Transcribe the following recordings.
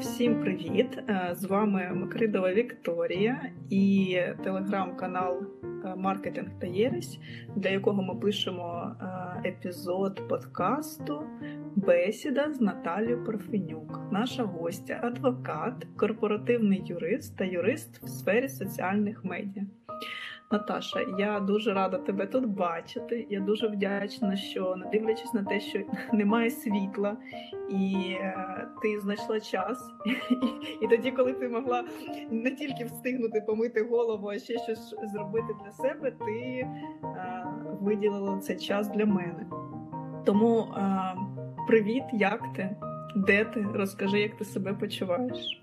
Всім привіт! Е, З вами Макридова Вікторія і телеграм-канал е, Маркетинг та Єресь, для якого ми пишемо е, епізод подкасту Бесіда з Наталією Парфенюк. Наша гостя, адвокат, корпоративний юрист та юрист в сфері соціальних медіа. Наташа, я дуже рада тебе тут бачити. Я дуже вдячна, що не дивлячись на те, що немає світла, і е, ти знайшла час. І, тоді, коли ти могла не тільки встигнути помити голову, а ще щось зробити для себе, ти е, виділила цей час для мене. Тому е, привіт, як ти? Де ти? Розкажи, як ти себе почуваєш.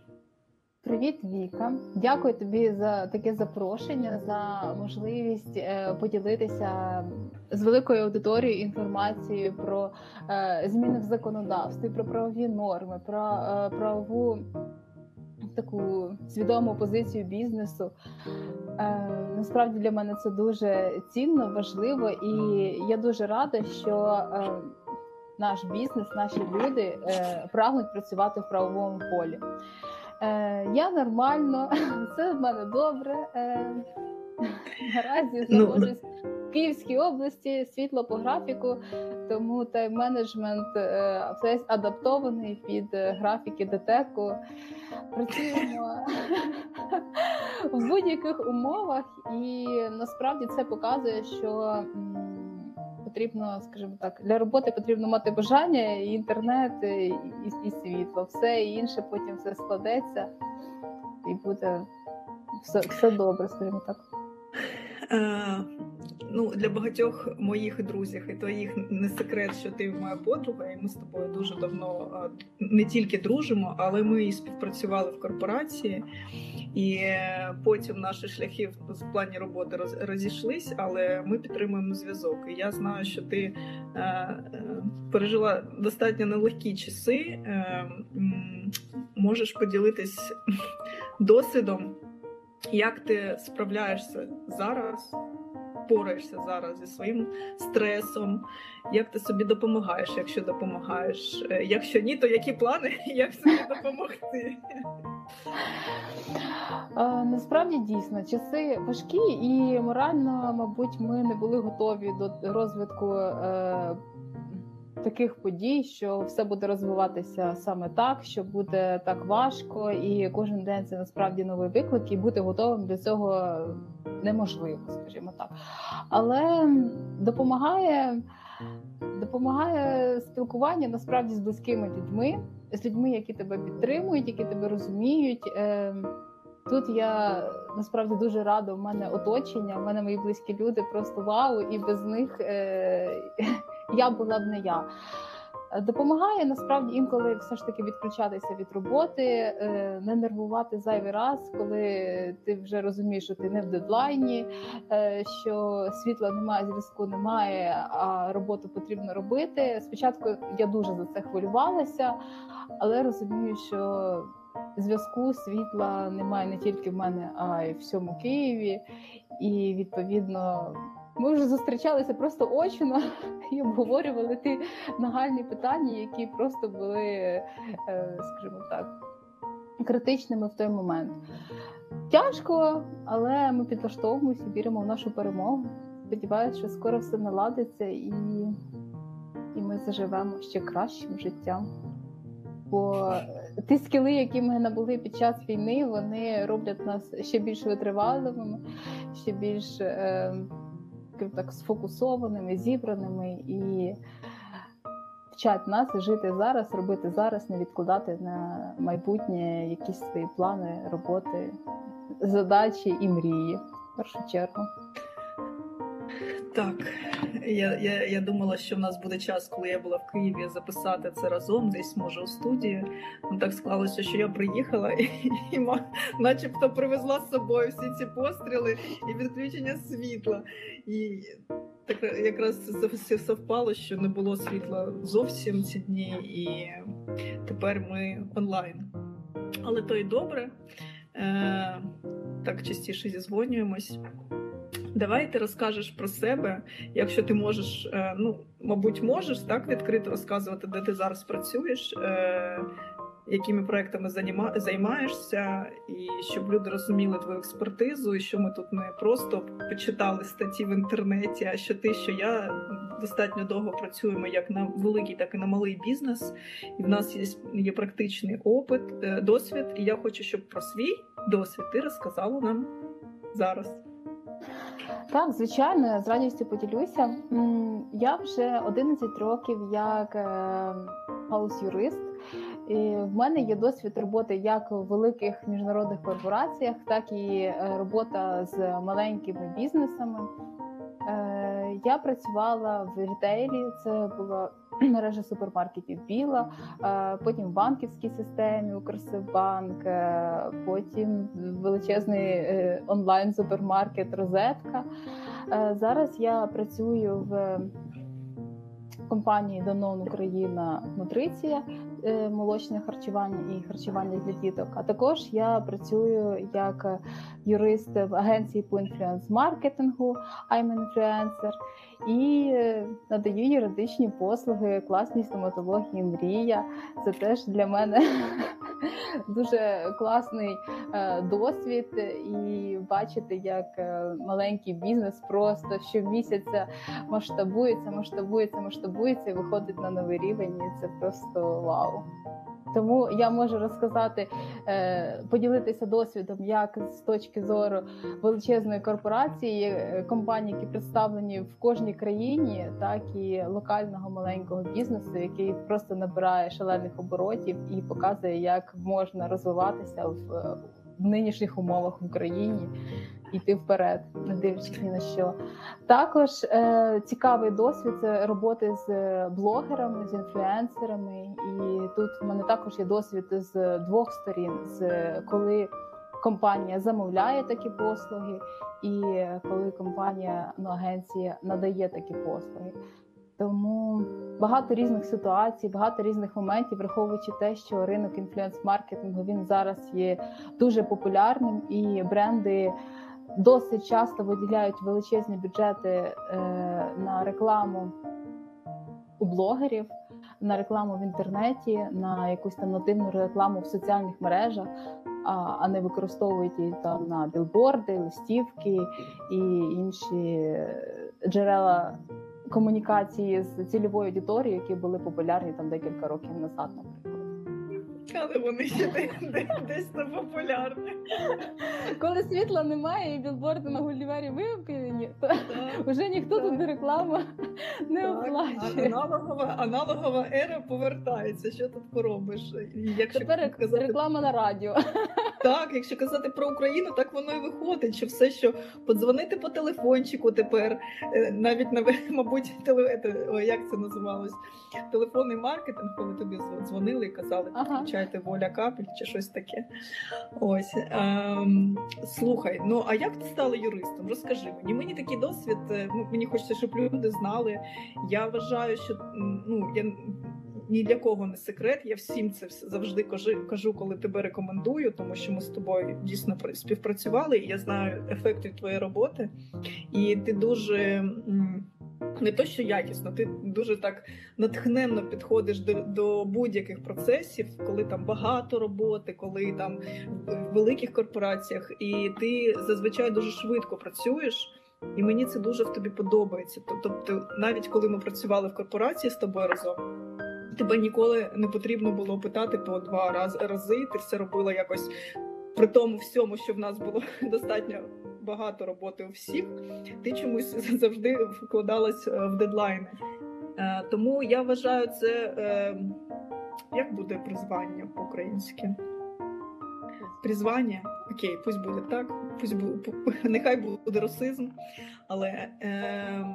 Привіт, Віка. Дякую тобі за таке запрошення, за можливість е, поділитися з великою аудиторією інформацією про е, зміни в законодавстві, про правові норми, про е, правову таку свідому позицію бізнесу. Насправді для мене це дуже цінно, важливо, і я дуже рада, що наш бізнес, наші люди прагнуть працювати в правовому полі. Е, Я нормально, все в мене добре. Е, Наразі ну, знаходжусь в Київській області, світло по графіку, тому тайм-менеджмент е, весь адаптований під графіки ДТЕКу. Працюємо в будь-яких умовах, і насправді це показує, що потрібно, скажімо так, для роботи потрібно мати бажання, і інтернет, і, і світло. Все інше потім все складеться і буде все, все добре, скажімо так. Е, ну, Для багатьох моїх друзів, і твоїх не секрет, що ти моя подруга, і ми з тобою дуже давно не тільки дружимо, але ми і співпрацювали в корпорації. І потім наші шляхи в плані роботи розійшлись, але ми підтримуємо зв'язок. І я знаю, що ти е, е, пережила достатньо нелегкі часи. Е, можеш поділитись досвідом, як ти справляєшся зараз впораєшся зараз зі своїм стресом, як ти собі допомагаєш, якщо допомагаєш. Е, якщо ні, то які плани, як собі допомогти? Насправді дійсно часи важкі, і морально, мабуть, ми не були готові до розвитку е, таких подій, що все буде розвиватися саме так, що буде так важко, і кожен день це насправді новий виклик, і бути готовим до цього неможливо, скажімо так. Але допомагає. Допомагає спілкування насправді з близькими людьми, з людьми, які тебе підтримують, які тебе розуміють. Ем, тут я насправді дуже рада. У мене оточення, у мене мої близькі люди просто вау, і без них е, я була б не я. Допомагає насправді інколи все ж таки відключатися від роботи, е, не нервувати зайвий раз, коли ти вже розумієш, що ти не в дедлайні, е, що світла немає, зв'язку немає, а роботу потрібно робити. Спочатку я дуже за це хвилювалася, але розумію, що зв'язку світла немає не тільки в мене, а й в всьому Києві, і відповідно. Ми вже зустрічалися просто очно і обговорювали ті нагальні питання, які просто були, е, скажімо так, критичними в той момент. Тяжко, але ми підлаштовуємося, віримо в нашу перемогу. Сподіваюся, що скоро все наладиться і і ми заживемо ще кращим життям. Бо ті скіли, які ми набули під час війни, вони роблять нас ще більш витривалими, ще більш. Е, так сфокусованими, зібраними і вчать нас жити зараз, робити зараз, не відкладати на майбутнє якісь свої плани, роботи, задачі і мрії в першу чергу. Так, я я, я думала, що в нас буде час, коли я була в Києві, записати це разом, десь може у студії. Ну так склалося, що я приїхала і, і начебто привезла з собою всі ці постріли і відключення світла. І так якраз все совпало, що не було світла зовсім ці дні, і тепер ми онлайн. Але то й добре. Е, Так частіше зізвонюємось. Давай ти розкажеш про себе, якщо ти можеш, е, ну мабуть, можеш так відкрито розказувати, де ти зараз працюєш. Е, якими проектами займаєшся, і щоб люди розуміли твою експертизу, і що ми тут не просто почитали статті в інтернеті, а що ти, що я достатньо довго працюємо як на великий, так і на малий бізнес. І в нас є, є практичний опит, е, досвід. І я хочу, щоб про свій досвід ти розказала нам зараз. Так, звичайно, з радістю поділюся. Я вже 11 років як house-юрист. І В мене є досвід роботи як у великих міжнародних корпораціях, так і е, робота з маленькими бізнесами. Е, я працювала в рітейлі, це була мережа супермаркетів Білла, е, потім в банківській системі Укрсибанк, потім величезний онлайн-супермаркет Розетка. Зараз я працюю в компанії Данон Україна Нутриція, е, молочне харчування і харчування для діток. А також я працюю як юрист в агенції по інфлюенс-маркетингу I'm Influencer і е, надаю юридичні послуги класній стоматології Мрія. Це теж для мене дуже класний е, досвід, і бачити, як е, маленький бізнес просто щомісяця масштабується, масштабується, масштабується і виходить на новий рівень. І Це просто вау. Тому я можу розказати, е, поділитися досвідом, як з точки зору величезної корпорації, компаній, які представлені в кожній країні, так і локального маленького бізнесу, який просто набирає шалених оборотів і показує, як можна розвиватися в в нинішніх умовах в Україні йти вперед, не дивлячись ні на що. Також е, цікавий досвід це роботи з блогерами, з інфлюенсерами. І тут в мене також є досвід з двох сторін: з коли компанія замовляє такі послуги, і коли компанія ну, агенція надає такі послуги. Тому багато різних ситуацій, багато різних моментів, враховуючи те, що ринок інфлюенс-маркетингу він зараз є дуже популярним, і бренди досить часто виділяють величезні бюджети е, на рекламу у блогерів, на рекламу в інтернеті, на якусь там нативну рекламу в соціальних мережах, а не використовують її там на білборди, листівки і інші джерела комунікації з цільовою аудиторією, які були популярні там декілька років назад, наприклад. Але вони ще десь не популярні. Коли світла немає і білборди на гулівері вимкнені, то вже ніхто тут реклама не оплачує. Аналогова аналогова ера повертається. Що тут поробиш? Якщо Тепер казати... реклама на радіо. Так, якщо казати про Україну, так воно і виходить. Що все, що подзвонити по телефончику тепер, е, навіть на мабуть, теле... як це називалось? Телефонний маркетинг, коли тобі дзвонили і казали, ага включайте воля капель чи щось таке. Ось ем, слухай, ну а як ти стала юристом? Розкажи мені. Мені такий досвід. Е, ну, мені хочеться, щоб люди знали. Я вважаю, що ну я. Ні для кого не секрет, я всім це завжди кажу, коли тебе рекомендую, тому що ми з тобою дійсно співпрацювали, і я знаю ефект твоєї роботи, і ти дуже не то, що якісно, ти дуже так натхненно підходиш до до будь-яких процесів, коли там багато роботи, коли там в великих корпораціях, і ти зазвичай дуже швидко працюєш. І мені це дуже в тобі подобається. Тобто, навіть коли ми працювали в корпорації з тобою разом, тебе ніколи не потрібно було питати по два рази. Ти все робила якось при тому всьому, що в нас було достатньо багато роботи у всіх, ти чомусь завжди вкладалась е, в дедлайни. Е, тому я вважаю це е, як буде призвання по-українськи. Призвання, окей, пусть буде так, пусть буде, нехай буде расизм. Але е,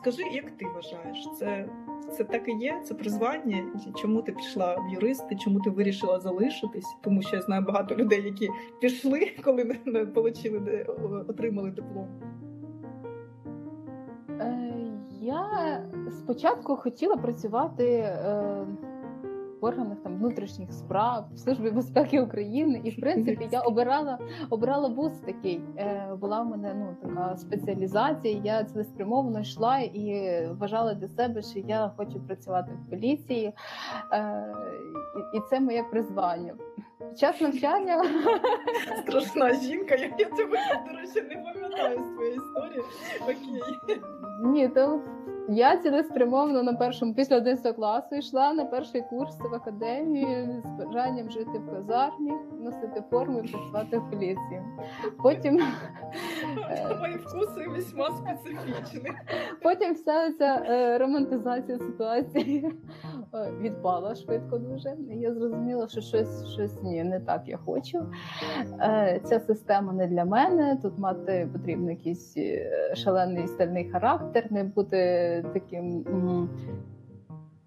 скажи, як ти вважаєш, це це так і є? Це призвання? Чому ти пішла в юристи? Чому ти вирішила залишитись? Тому що я знаю багато людей, які пішли, коли отримали, отримали диплом. Е, я спочатку хотіла працювати. Е органах там внутрішніх справ, в службі безпеки України. І в принципі я обирала обирала вуз такий. Е, Була в мене ну така спеціалізація. Я цілеспрямовано йшла і вважала для себе, що я хочу працювати в поліції, Е, і, це моє призвання. Під час навчання Страшна жінка, я, я тебе, до речі, не пам'ятаю з твоєї історії. Окей. ні, то я цілеспрямовано на першому після 11 класу йшла на перший курс в академію з бажанням жити в казармі, носити форму і працювати в поліції. Потім е, Мої вкуси весьма специфічні. Потім вся ця е, романтизація ситуації е, відпала швидко дуже. Я зрозуміла, що щось, щось ні, не так я хочу. Ця система не для мене. Тут мати потрібно якийсь шалений стальний характер, не бути таким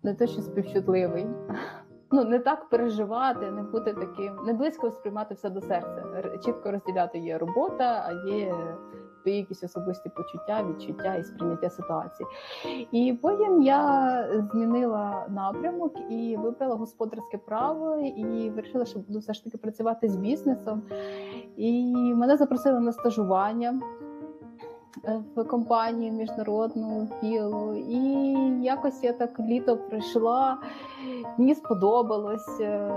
не то, що співчутливий. Ну, не так переживати, не бути таким, не близько сприймати все до серця. Чітко розділяти є робота, а є твої якісь особисті почуття, відчуття і сприйняття ситуації. І потім я змінила напрямок і вибрала господарське право, і вирішила, що буду все ж таки працювати з бізнесом. І мене запросили на стажування. В компанію міжнародну білу, і якось я так літо прийшла, мені сподобалось, е,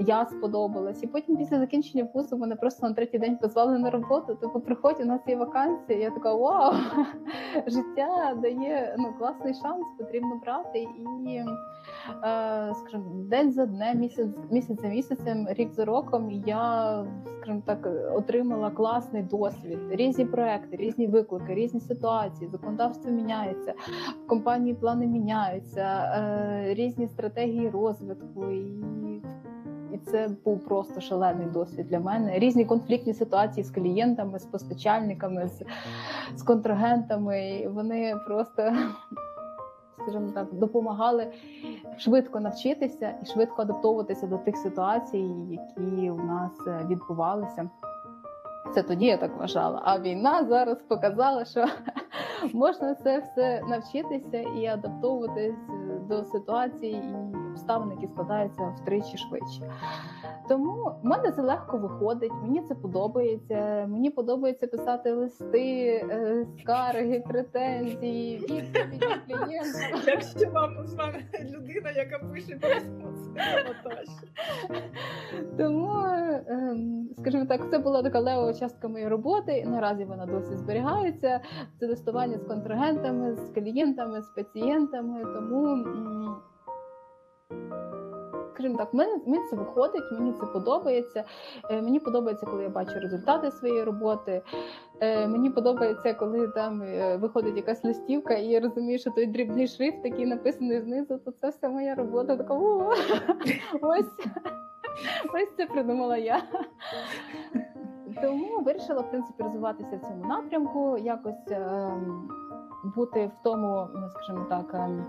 я сподобалась. І потім після закінчення вузу мене просто на третій день позвали на роботу. Типу, приходь, у нас є вакансія. Я така вау, життя дає ну, класний шанс, потрібно брати. І е, скажімо, день за днем, місяць, місяць за місяцем, рік за роком я скажімо так отримала класний досвід, різні проекти, різні виклики, різні ситуації. Законодавство міняється, в компанії плани міняються, е, різні стратегії розвитку і. І це був просто шалений досвід для мене. Різні конфліктні ситуації з клієнтами, з постачальниками, з, з контрагентами. І Вони просто, скажімо так, допомагали швидко навчитися і швидко адаптовуватися до тих ситуацій, які у нас е, відбувалися. Це тоді я так вважала. А війна зараз показала, що можна це все навчитися і адаптовуватись до ситуації. і обставин, які складаються втричі швидше. Тому в мене це легко виходить, мені це подобається. Мені подобається писати листи, е, скарги, претензії, відповіді клієнтам. Якщо вам з вами людина, яка пише це Тому, ем, скажімо так, це була така левова частка моєї роботи. і Наразі вона досі зберігається. Це листування з контрагентами, з клієнтами, з пацієнтами. Тому, скажімо так, мені, мені це виходить, мені це подобається. Е, Мені подобається, коли я бачу результати своєї роботи. Е, Мені подобається, коли там е, виходить якась листівка, і я розумію, що той дрібний шрифт, який написаний знизу, то це все моя робота. Така ось. Ось це придумала я. Тому вирішила в принципі розвиватися в цьому напрямку, якось ем, бути в тому, ну, скажімо так, ем,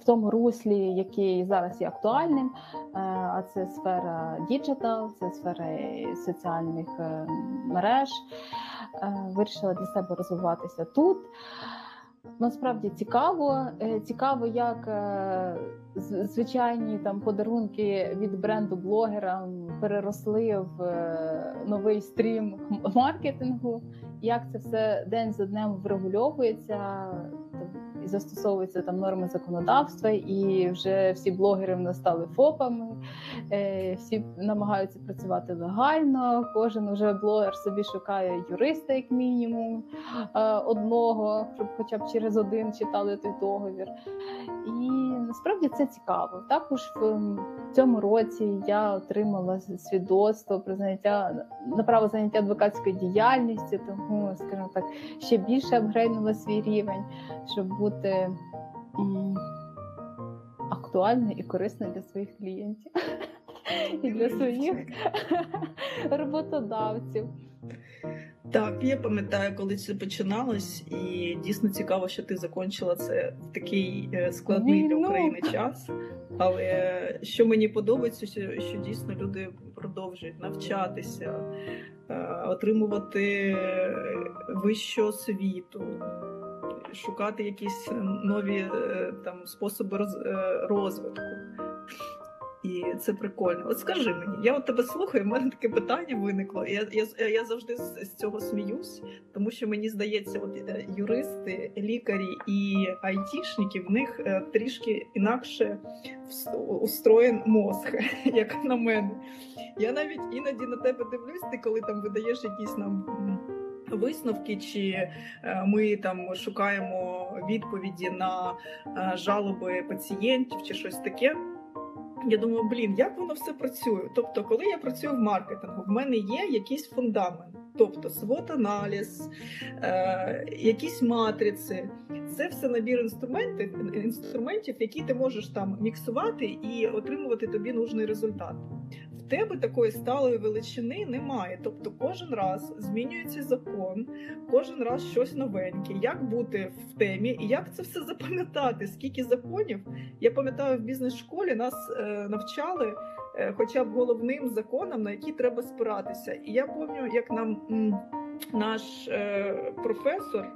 в тому руслі, який зараз є актуальним. Е, А це сфера digital, це сфера соціальних е, мереж. Е, Вирішила для себе розвиватися тут. Насправді цікаво. Цікаво, як звичайні там подарунки від бренду блогера переросли в новий stream маркетингу. Як це все день за днем врегульовується і застосовуються там норми законодавства, і вже всі блогери в нас стали ФОПами, е, всі намагаються працювати легально. Кожен уже блогер собі шукає юриста, як мінімум, е, одного, щоб хоча б через один читали той договір. І насправді це цікаво. Також в цьому році я отримала свідоцтво про заняття на право заняття адвокатською діяльністю, тому, скажімо так, ще більше апгрейднула свій рівень, щоб бути актуальною і корисною для своїх клієнтів. І для своїх роботодавців. Так, я пам'ятаю, коли це починалось, і дійсно цікаво, що ти закінчила це в такий е, складний для України час. Але що мені подобається, що, що дійсно люди продовжують навчатися, е, отримувати вищу освіту, шукати якісь нові е, там способи е, розвитку. І це прикольно. От скажи мені, я от тебе слухаю, в мене таке питання виникло. Я я, я завжди з, з цього сміюсь, тому що мені здається, от е, юристи, лікарі і айтішники в них е, трішки інакше устроєн мозг, як на мене. Я навіть іноді на тебе дивлюсь, ти коли там видаєш якісь нам. Висновки, чи е, ми там шукаємо відповіді на жалоби пацієнтів, чи щось таке. Я думаю, блін, як воно все працює? Тобто, коли я працюю в маркетингу, в мене є якийсь фундамент, тобто свот аналіз, е, якісь матриці. Це все набір інструментів, інструментів, які ти можеш там міксувати і отримувати тобі нужний результат тебе такої сталої величини немає. Тобто, кожен раз змінюється закон, кожен раз щось новеньке. Як бути в темі і як це все запам'ятати? Скільки законів я пам'ятаю в бізнес-школі нас е, навчали, е, хоча б головним законам, на які треба спиратися. І я пам'ятаю, як нам наш е, професор.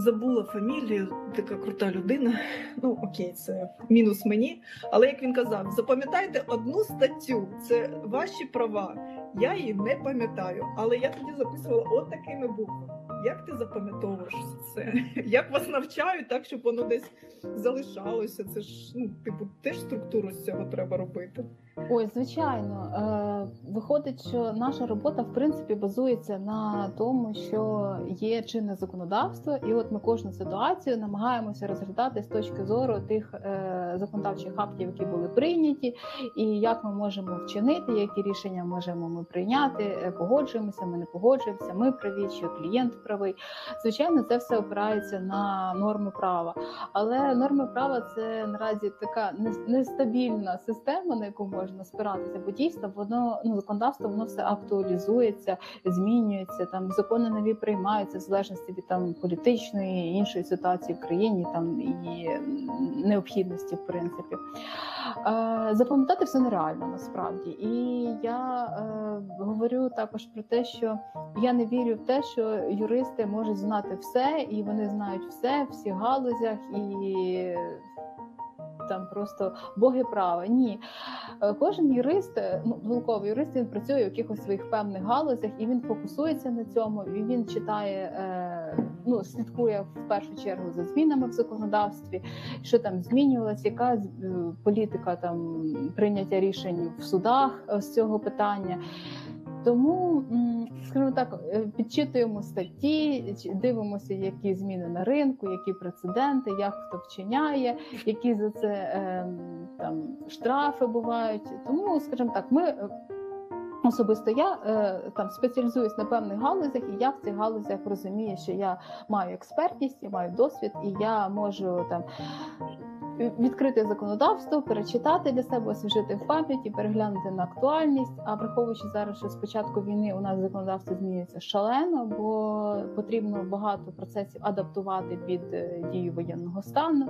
Забула фамілію, така крута людина. Ну окей, це мінус мені. Але як він казав, запам'ятайте одну статтю, це ваші права. Я її не пам'ятаю, але я тоді записувала от такими буквами. Як ти запам'ятовуєш це? Як вас навчають, так щоб воно десь залишалося? Це ж ну, типу, теж структуру з цього треба робити. Ой, звичайно, Е, виходить, що наша робота в принципі базується на тому, що є чинне законодавство, і от ми кожну ситуацію намагаємося розглядати з точки зору тих е, законодавчих актів, які були прийняті, і як ми можемо вчинити, які рішення можемо ми прийняти. Е, погоджуємося, ми не погоджуємося. Ми праві, чи клієнт правий. Звичайно, це все опирається на норми права, але норми права це наразі така нестабільна система, на яку можна спиратися, бо дійсно воно ну законодавство воно все актуалізується, змінюється. Там закони нові приймаються в залежності від там політичної іншої ситуації в країні, там і необхідності, в принципі. Е, Запам'ятати все нереально насправді. І я е, говорю також про те, що я не вірю в те, що юристи можуть знати все, і вони знають все, всіх галузях і там просто боги права. Ні, е, кожен юрист, е, ну толковий юрист, він працює в якихось своїх певних галузях і він фокусується на цьому. і Він читає, е, ну слідкує в першу чергу за змінами в законодавстві, що там змінювалося, яка політика там прийняття рішень в судах з цього питання. Тому, скажімо так, е, підчитуємо статті, дивимося, які зміни на ринку, які прецеденти, як хто вчиняє, які за це ем, там штрафи бувають. Тому, скажімо так, ми. Е, особисто я е, там спеціалізуюсь на певних галузях, і я в цих галузях розумію, що я маю експертність, я маю досвід, і я можу там відкрити законодавство, перечитати для себе, освіжити в пам'яті, переглянути на актуальність. А враховуючи зараз, що з початку війни у нас законодавство змінюється шалено, бо потрібно багато процесів адаптувати під е, дію воєнного стану.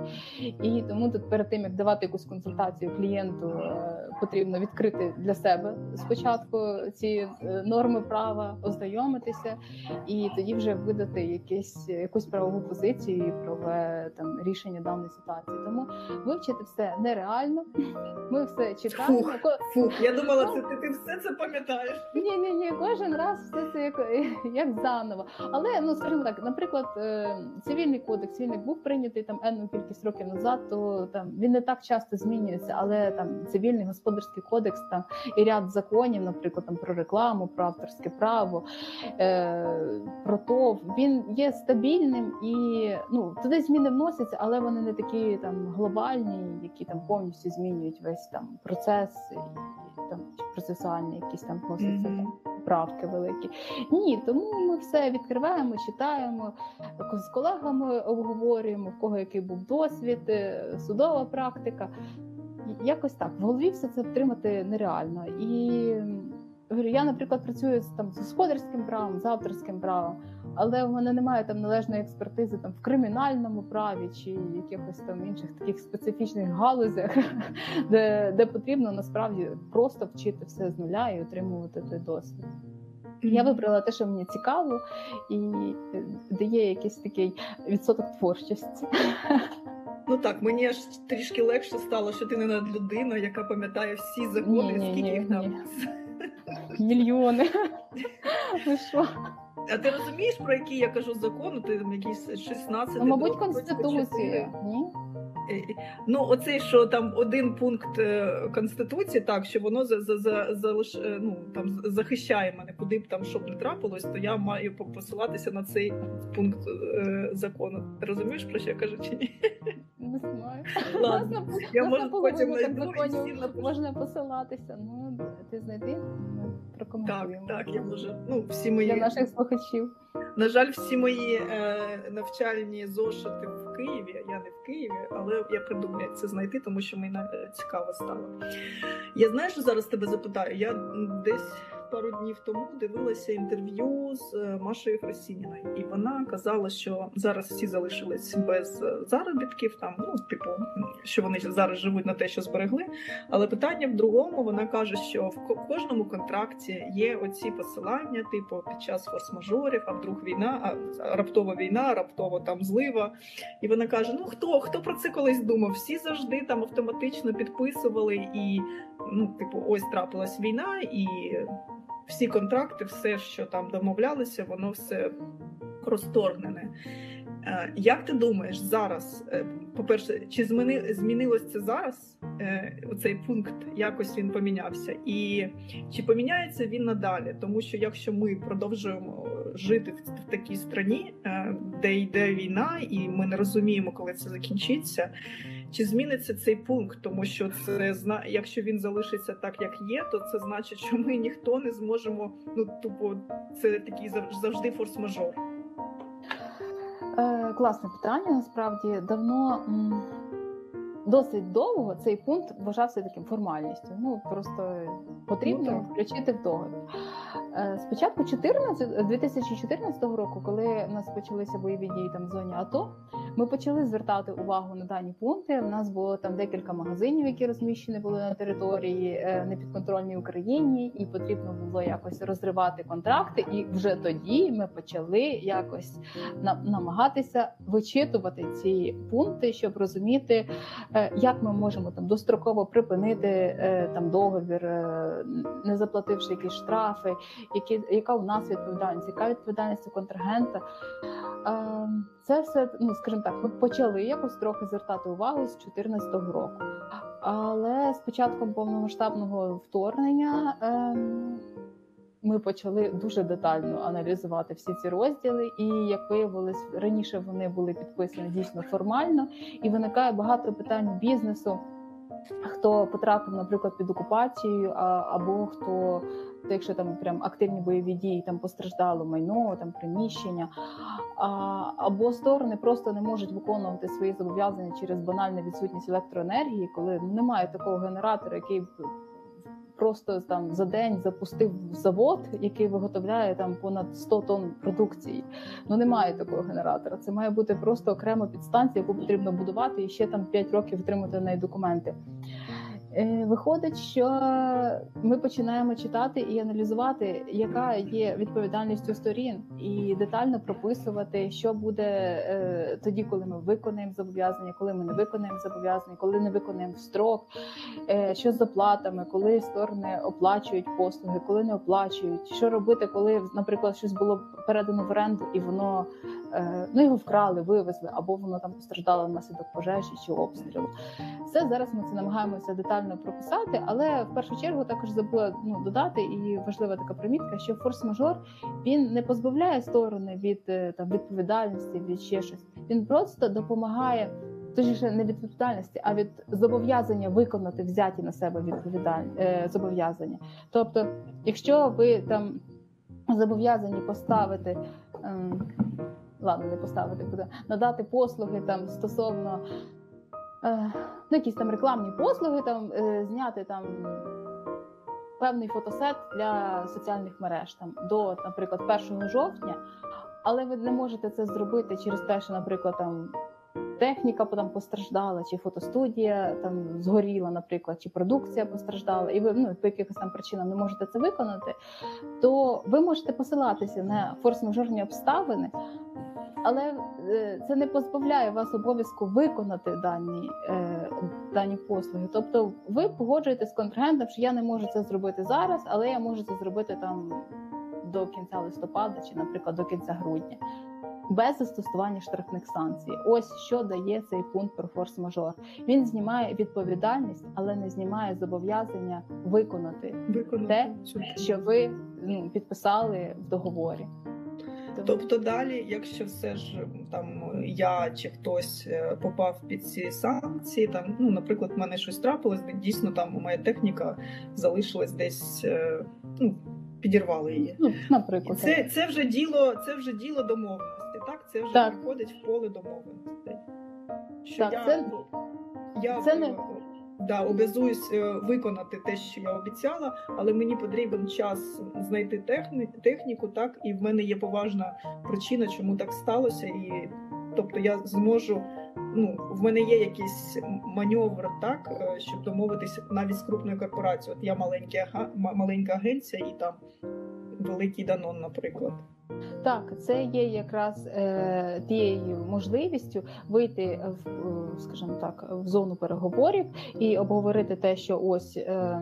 І тому тут перед тим як давати якусь консультацію клієнту, е, потрібно відкрити для себе спочатку ці е, норми права, ознайомитися і тоді вже видати якесь якусь правову позицію правове там рішення даної ситуації. Тому вивчити все нереально. Ми все читаємо. Фух, фух. Я думала, це ти, ти все це пам'ятаєш. Ні, ні, ні, кожен раз все це як як заново. Але ну скажімо так, наприклад, е, цивільний кодекс цивільний був прийнятий там енну кількість років назад, то там він не так часто змінюється, але там цивільний господарський кодекс там і ряд законів, наприклад, там про рекламу, про авторське право, е, про то він є стабільним і ну туди зміни вносяться, але вони не такі там глобальні, які там повністю змінюють весь там процес і там процесуальні якісь там вносяться mm-hmm. там правки великі. Ні, тому ми все відкриваємо, читаємо з колегами обговорюємо, в кого який був досвід, е, судова практика. Якось так в голові все це втримати нереально і. Я, наприклад, працюю там з господарським правом, з авторським правом, але в мене немає там належної експертизи там в кримінальному праві чи якихось там інших таких специфічних галузях, де де потрібно насправді просто вчити все з нуля і отримувати той досвід. Я вибрала те, що мені цікаво, і е, дає якийсь такий відсоток творчості. Ну так, мені аж трішки легше стало, що ти не над людина, яка пам'ятає всі закони, Ні, ні, скільки ні, їх там. Мільйони. Ну що? А ти розумієш, про які я кажу закону? Ти там якісь 16 Ну, мабуть, до 24. конституція. Ні? Ну, оцей, що там один пункт е, конституції, так що воно за, за, за, залиш, е, ну, там захищає мене, куди б там щоб не трапилось, то я маю посилатися на цей пункт е, закону. Ти розумієш, про що я кажу чи ні? Не знаю. Ладно, я можу потім і можна посилатися. Ну, ти знайди, ми Так, так, я можу. Ну, всі Для мої наших слухачів. На жаль, всі мої е, навчальні зошити в Києві. Я не в Києві, але я придумаю, як це знайти, тому що мені цікаво стало. Я знаю, що зараз тебе запитаю. Я десь пару днів тому дивилася інтерв'ю з е, Машею Фросініною, і вона казала, що зараз всі залишились без е, заробітків. Там ну, типу, що вони зараз живуть на те, що зберегли. Але питання в другому. Вона каже, що в кожному контракті є оці посилання, типу під час форс-мажорів, а вдруг війна, а раптова війна, раптово там злива. І вона каже: Ну хто хто про це колись думав? Всі завжди там автоматично підписували, і ну, типу, ось трапилась війна, і всі контракти, все, що там домовлялися, воно все розторгнене. Е, Як ти думаєш зараз? е, По-перше, чи зміни, змінилось це зараз? е, Оцей пункт якось він помінявся, і чи поміняється він надалі? Тому що якщо ми продовжуємо жити в, такій страні, де йде війна, і ми не розуміємо, коли це закінчиться, чи зміниться цей пункт? Тому що це якщо він залишиться так, як є, то це значить, що ми ніхто не зможемо. Ну тупо це такий зав- завжди форс-мажор. Е, класне питання. Насправді давно досить довго цей пункт вважався таким формальністю. Ну просто потрібно Ну, включити в договір. Е, Спочатку 14, 2014 року, коли в нас почалися бойові дії там в зоні АТО, ми почали звертати увагу на дані пункти. У нас було там декілька магазинів, які розміщені були на території е, непідконтрольній Україні, і потрібно було якось розривати контракти. І вже тоді ми почали якось на- намагатися вичитувати ці пункти, щоб розуміти, е, як ми можемо там достроково припинити е, там договір, е, не заплативши якісь штрафи, які яка у нас відповідальність, яка відповідальність у контрагента. Е, Це все, ну скажімо так, ми почали якось трохи звертати увагу з 2014 року. Але з початком повномасштабного вторгнення ем, ми почали дуже детально аналізувати всі ці розділи, і як виявилось, раніше вони були підписані дійсно формально, і виникає багато питань бізнесу. Хто потрапив, наприклад, під окупацію, а, або хто, якщо там прям активні бойові дії, там постраждало майно, там приміщення, а, або сторони просто не можуть виконувати свої зобов'язання через банальну відсутність електроенергії, коли немає такого генератора, який просто там за день запустив завод, який виготовляє там понад 100 тонн продукції. Ну немає такого генератора. Це має бути просто окрема підстанція, яку потрібно будувати і ще там 5 років отримати на неї документи. Е, Виходить, що ми починаємо читати і аналізувати, яка є відповідальність у сторін, і детально прописувати, що буде е, тоді, коли ми виконаємо зобов'язання, коли ми не виконаємо зобов'язання, коли не виконаємо строк, е, що з оплатами, коли сторони оплачують послуги, коли не оплачують, що робити, коли, наприклад, щось було передано в оренду і воно ну його вкрали, вивезли, або воно там постраждало внаслідок пожежі чи обстрілу. Все зараз ми це намагаємося детально прописати, але в першу чергу також забула ну, додати, і важлива така примітка, що форс-мажор він не позбавляє сторони від е, там відповідальності, від ще щось. Він просто допомагає. Точніше, не від відповідальності, а від зобов'язання виконати взяті на себе відповідальні е, зобов'язання. Тобто, якщо ви там зобов'язані поставити, ем, ладно, не поставити, буде надати послуги там стосовно е, ну, якісь там рекламні послуги, там е, зняти там певний фотосет для соціальних мереж там до, наприклад, 1 жовтня, але ви не можете це зробити через те, що, наприклад, там техніка там постраждала, чи фотостудія там згоріла, наприклад, чи продукція постраждала, і ви ну, по якихось там причинам не можете це виконати, то ви можете посилатися на форс-мажорні обставини, але е, це не позбавляє вас обов'язку виконати дані е, дані послуги. Тобто, ви погоджуєте з контрагентом, що я не можу це зробити зараз, але я можу це зробити там до кінця листопада чи, наприклад, до кінця грудня. Без застосування штрафних санкцій, ось що дає цей пункт про форс-мажор. Він знімає відповідальність, але не знімає зобов'язання виконати, виконати те, що ви ну, підписали в договорі. Тобто далі, якщо все ж там я чи хтось е, попав під ці санкції, там ну, наприклад, в мене щось трапилось, де дійсно там моя техніка залишилась десь, е, ну підірвали її. Ну, наприклад, це це вже діло, це вже діло домовленості. Це вже так. приходить в поле домовленості. Що так, я, це, я це не да, обязуюсь е, виконати те, що я обіцяла, але мені потрібен час знайти техні, техніку, так і в мене є поважна причина, чому так сталося, і тобто я зможу. Ну, в мене є якийсь маневр, так е, щоб домовитися навіть з крупною корпорацією. От я маленька маленька агенція і там великий данон, наприклад. Так, це є якраз е, тією можливістю вийти в, скажімо так, в зону переговорів і обговорити те, що ось е,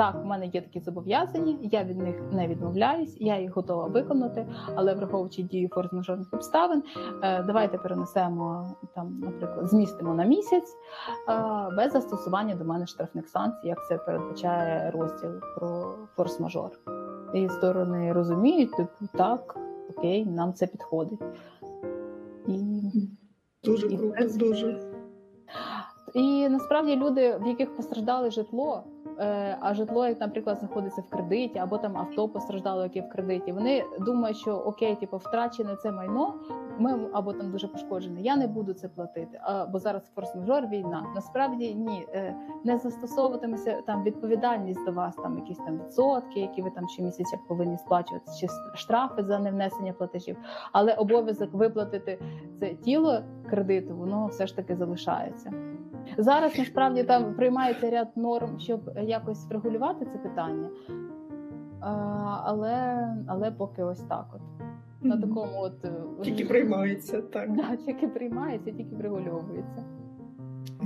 так, в мене є такі зобов'язання, я від них не відмовляюсь, я їх готова виконати, але враховуючи дію форс-мажорних обставин, е, давайте перенесемо там, наприклад, змістимо на місяць е, без застосування до мене штрафних санкцій, як це передбачає розділ про форс-мажор. І сторони розуміють, типу, так, окей, нам це підходить. І Дуже і круто, і, дуже. І насправді люди, в яких постраждали житло, а житло, як, наприклад, знаходиться в кредиті, або там авто постраждало, яке в кредиті. Вони думають, що окей, типу, втрачене це майно, ми або там дуже пошкоджене. Я не буду це платити. А бо зараз форс-мажор війна. Насправді ні, е, не застосовуватиметься там відповідальність до вас, там якісь там відсотки, які ви там щомісяця повинні сплачувати, чи штрафи за невнесення платежів. Але обов'язок виплатити це тіло кредиту, воно все ж таки залишається. Зараз насправді там приймається ряд норм, щоб якось врегулювати це питання, але але поки ось так. от. На такому от е, тільки приймається, так. Да, тільки приймається, тільки врегульовується.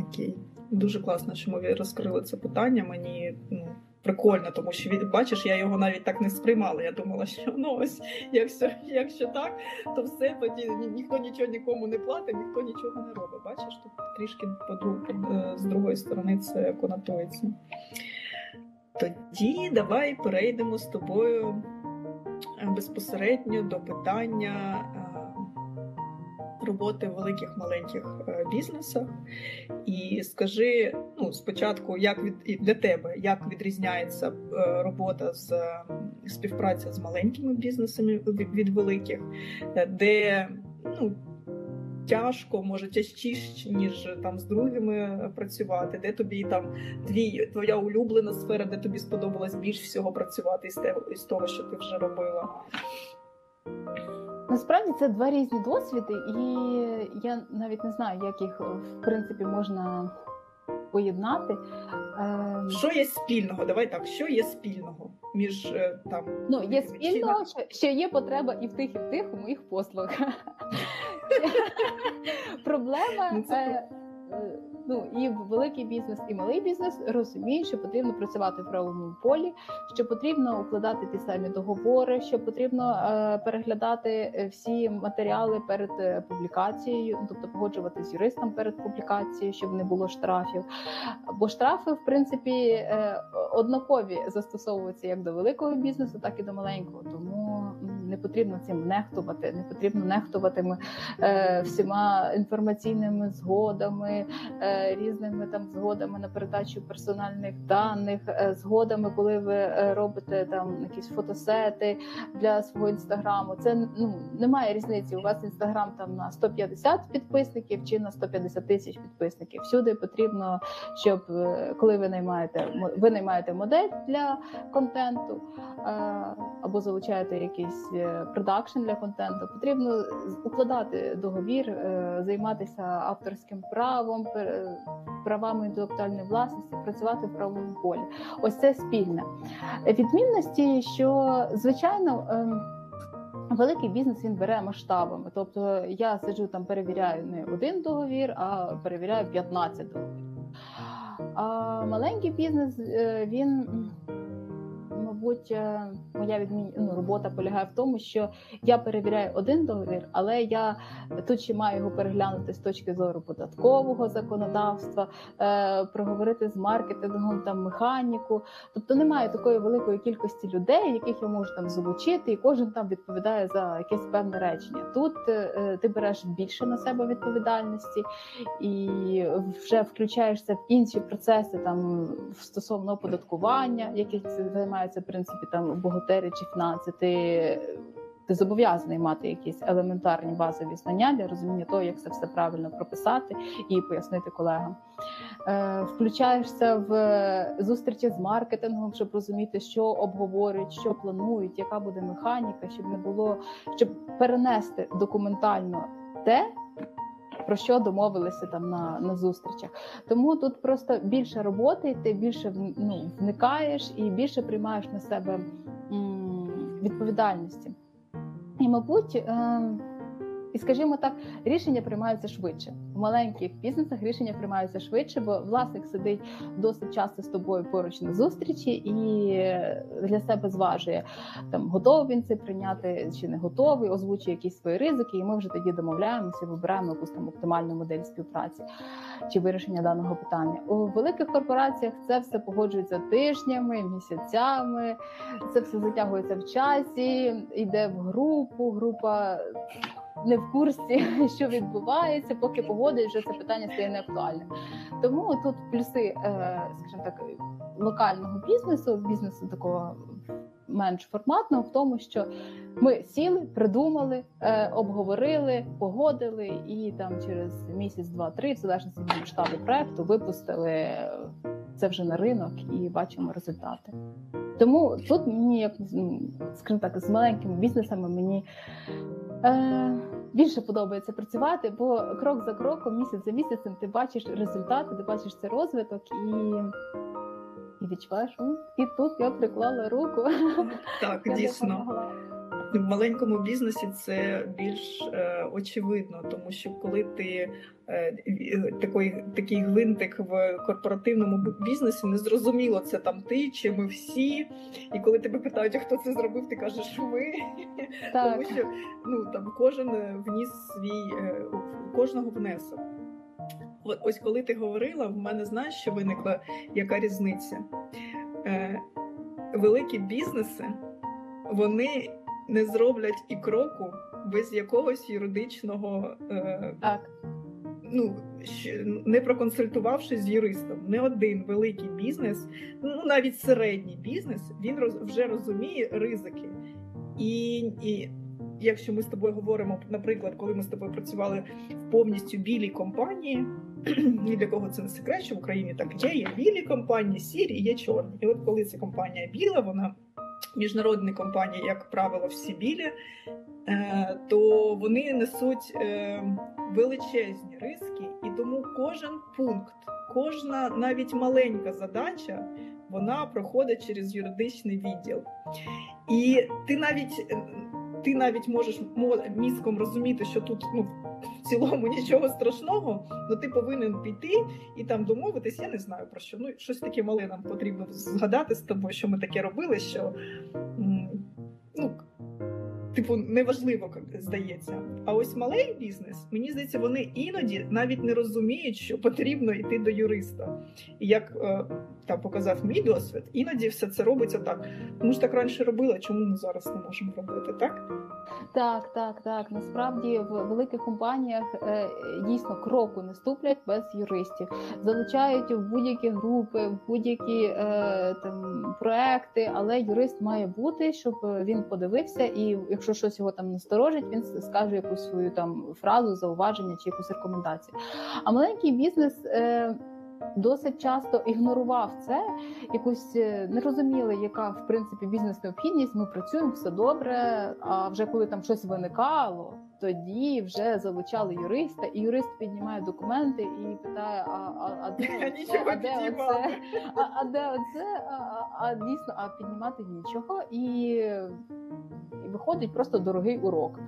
Окей. Дуже класно, що ми розкрили це питання. Мені ну, прикольно, тому що від бачиш, я його навіть так не сприймала. Я думала, що ну ось якщо якщо так, то все тоді ні, ніхто нічого нікому не платить, ніхто нічого не робить. Бачиш, тут трішки е, з другої сторони це конотується. Тоді давай перейдемо з тобою е, безпосередньо до питання роботи в великих маленьких е, бізнесах. І скажи ну, спочатку, як від для тебе як відрізняється е, робота з співпраця з маленькими бізнесами від великих, е, де ну, тяжко, може тяжчіше, ніж там з другими працювати, де тобі там твій твоя улюблена сфера, де тобі сподобалось більш всього працювати із того, що ти вже робила. Насправді це два різні досвіди, і я навіть не знаю, як їх в принципі можна поєднати. Ем, що є спільного? Давай так, що є спільного між е, там ну є спільного, що, що є потреба і в тих, і в тих у моїх послугах. Проблема. Ну, е, ну і великий бізнес, і малий бізнес розуміють, що потрібно працювати в правовому полі, що потрібно укладати ті самі договори, що потрібно е, переглядати е, всі матеріали перед публікацією, тобто погоджувати з юристом перед публікацією, щоб не було штрафів. Бо штрафи, в принципі, однакові застосовуються як до великого бізнесу, так і до маленького. Тому не потрібно цим нехтувати, не потрібно нехтувати е, всіма інформаційними згодами. Е, різними там згодами на передачу персональних даних, е, згодами, коли ви е, робите там якісь фотосети для свого інстаграму. Це ну немає різниці. У вас інстаграм там на 150 підписників чи на 150 тисяч підписників. Всюди потрібно, щоб е, коли ви наймаєте ви наймаєте модель для контенту або залучаєте якийсь продакшн для контенту, потрібно укладати договір, е, займатися авторським правом, правами інтелектуальної власності, працювати в правовому полі. Ось це спільне відмінності, що звичайно. Ем, великий бізнес він бере масштабами. Тобто я сиджу там, перевіряю не один договір, а перевіряю 15 договорів. А маленький бізнес е, він мабуть, е, моя відмін... ну, робота полягає в тому, що я перевіряю один договір, але я тут ще маю його переглянути з точки зору податкового законодавства, е, проговорити з маркетингом там механіку. Тобто немає такої великої кількості людей, яких я можу там залучити, і кожен там відповідає за якесь певне речення. Тут е, ти береш більше на себе відповідальності і вже включаєшся в інші процеси там стосовно оподаткування, яких займаються принципі там бухгалтерії чи фінанси, ти ти зобов'язаний мати якісь елементарні базові знання для розуміння того, як це все правильно прописати і пояснити колегам. Е, Включаєшся в зустрічі з маркетингом, щоб розуміти, що обговорюють, що планують, яка буде механіка, щоб не було, щоб перенести документально те про що домовилися там на на зустрічах. Тому тут просто більше роботи, ти більше ну, вникаєш і більше приймаєш на себе відповідальності. І, мабуть, е, і, скажімо так, рішення приймаються швидше. В маленьких бізнесах рішення приймаються швидше, бо власник сидить досить часто з тобою поруч на зустрічі і для себе зважує там, готовий він це прийняти чи не готовий, озвучує якісь свої ризики, і ми вже тоді домовляємося, вибираємо якусь там оптимальну модель співпраці чи вирішення даного питання. У великих корпораціях це все погоджується тижнями, місяцями, це все затягується в часі, йде в групу, група не в курсі, що відбувається, поки погодить, вже це питання стає неактуальним. Тому тут плюси, е, скажімо так, локального бізнесу, бізнесу такого менш форматного, в тому, що ми сіли, придумали, е, обговорили, погодили, і там через місяць, два-три, в залежності від масштабу проекту, випустили це вже на ринок і бачимо результати. Тому тут мені, як скажімо так, з маленькими бізнесами мені е, більше подобається працювати, бо крок за кроком, місяць за місяцем, ти бачиш результати, ти бачиш цей розвиток і і відчуваєш, і тут я приклала руку. Так, дійсно в маленькому бізнесі це більш е, очевидно, тому що коли ти е, такий, такий гвинтик в корпоративному бізнесі, не зрозуміло, це там ти чи ми всі. І коли тебе питають, а хто це зробив, ти кажеш ви. Так. Тому що ну там кожен вніс свій е, кожного внесок. Ось коли ти говорила, в мене знаєш, що виникла яка різниця? Е, Великі бізнеси, вони не зроблять і кроку без якогось юридичного е, так. ну не проконсультувавшись з юристом. Не один великий бізнес, ну навіть середній бізнес, він роз, вже розуміє ризики. І, і якщо ми з тобою говоримо, наприклад, коли ми з тобою працювали в повністю білій компанії, ні для кого це не секрет, що в Україні так є, є білі компанії, сірі, є чорні. І от коли ця компанія біла, вона міжнародні компанії, як правило, всі білі, е, то вони несуть е, величезні риски, і тому кожен пункт, кожна навіть маленька задача. Вона проходить через юридичний відділ, і ти навіть ти навіть можеш мізком розуміти, що тут ну в цілому нічого страшного, але ти повинен піти і там домовитись. Я не знаю про що. Ну щось таке мале нам потрібно згадати з тобою, що ми таке робили. що ну, Типу, неважливо, здається. А ось малий бізнес, мені здається, вони іноді навіть не розуміють, що потрібно йти до юриста. І як е, там показав мій досвід, іноді все це робиться так. Ми ж так раніше робили, чому ми зараз не можемо робити, так? Так, так, так. Насправді в великих компаніях е, дійсно кроку не ступлять без юристів, залучають в будь-які групи, в будь-які е, там проекти, але юрист має бути, щоб він подивився, і якщо щось його там насторожить, він скаже якусь свою там фразу, зауваження чи якусь рекомендацію. А маленький бізнес. Е, досить часто ігнорував це, якусь е, не розуміли, яка в принципі бізнес необхідність. Ми працюємо все добре. А вже коли там щось виникало, тоді вже залучали юриста, і юрист піднімає документи і питає: а, а, а де оце? а де оце? А, а де оце? А, а, а дійсно, а піднімати нічого і, і виходить просто дорогий урок.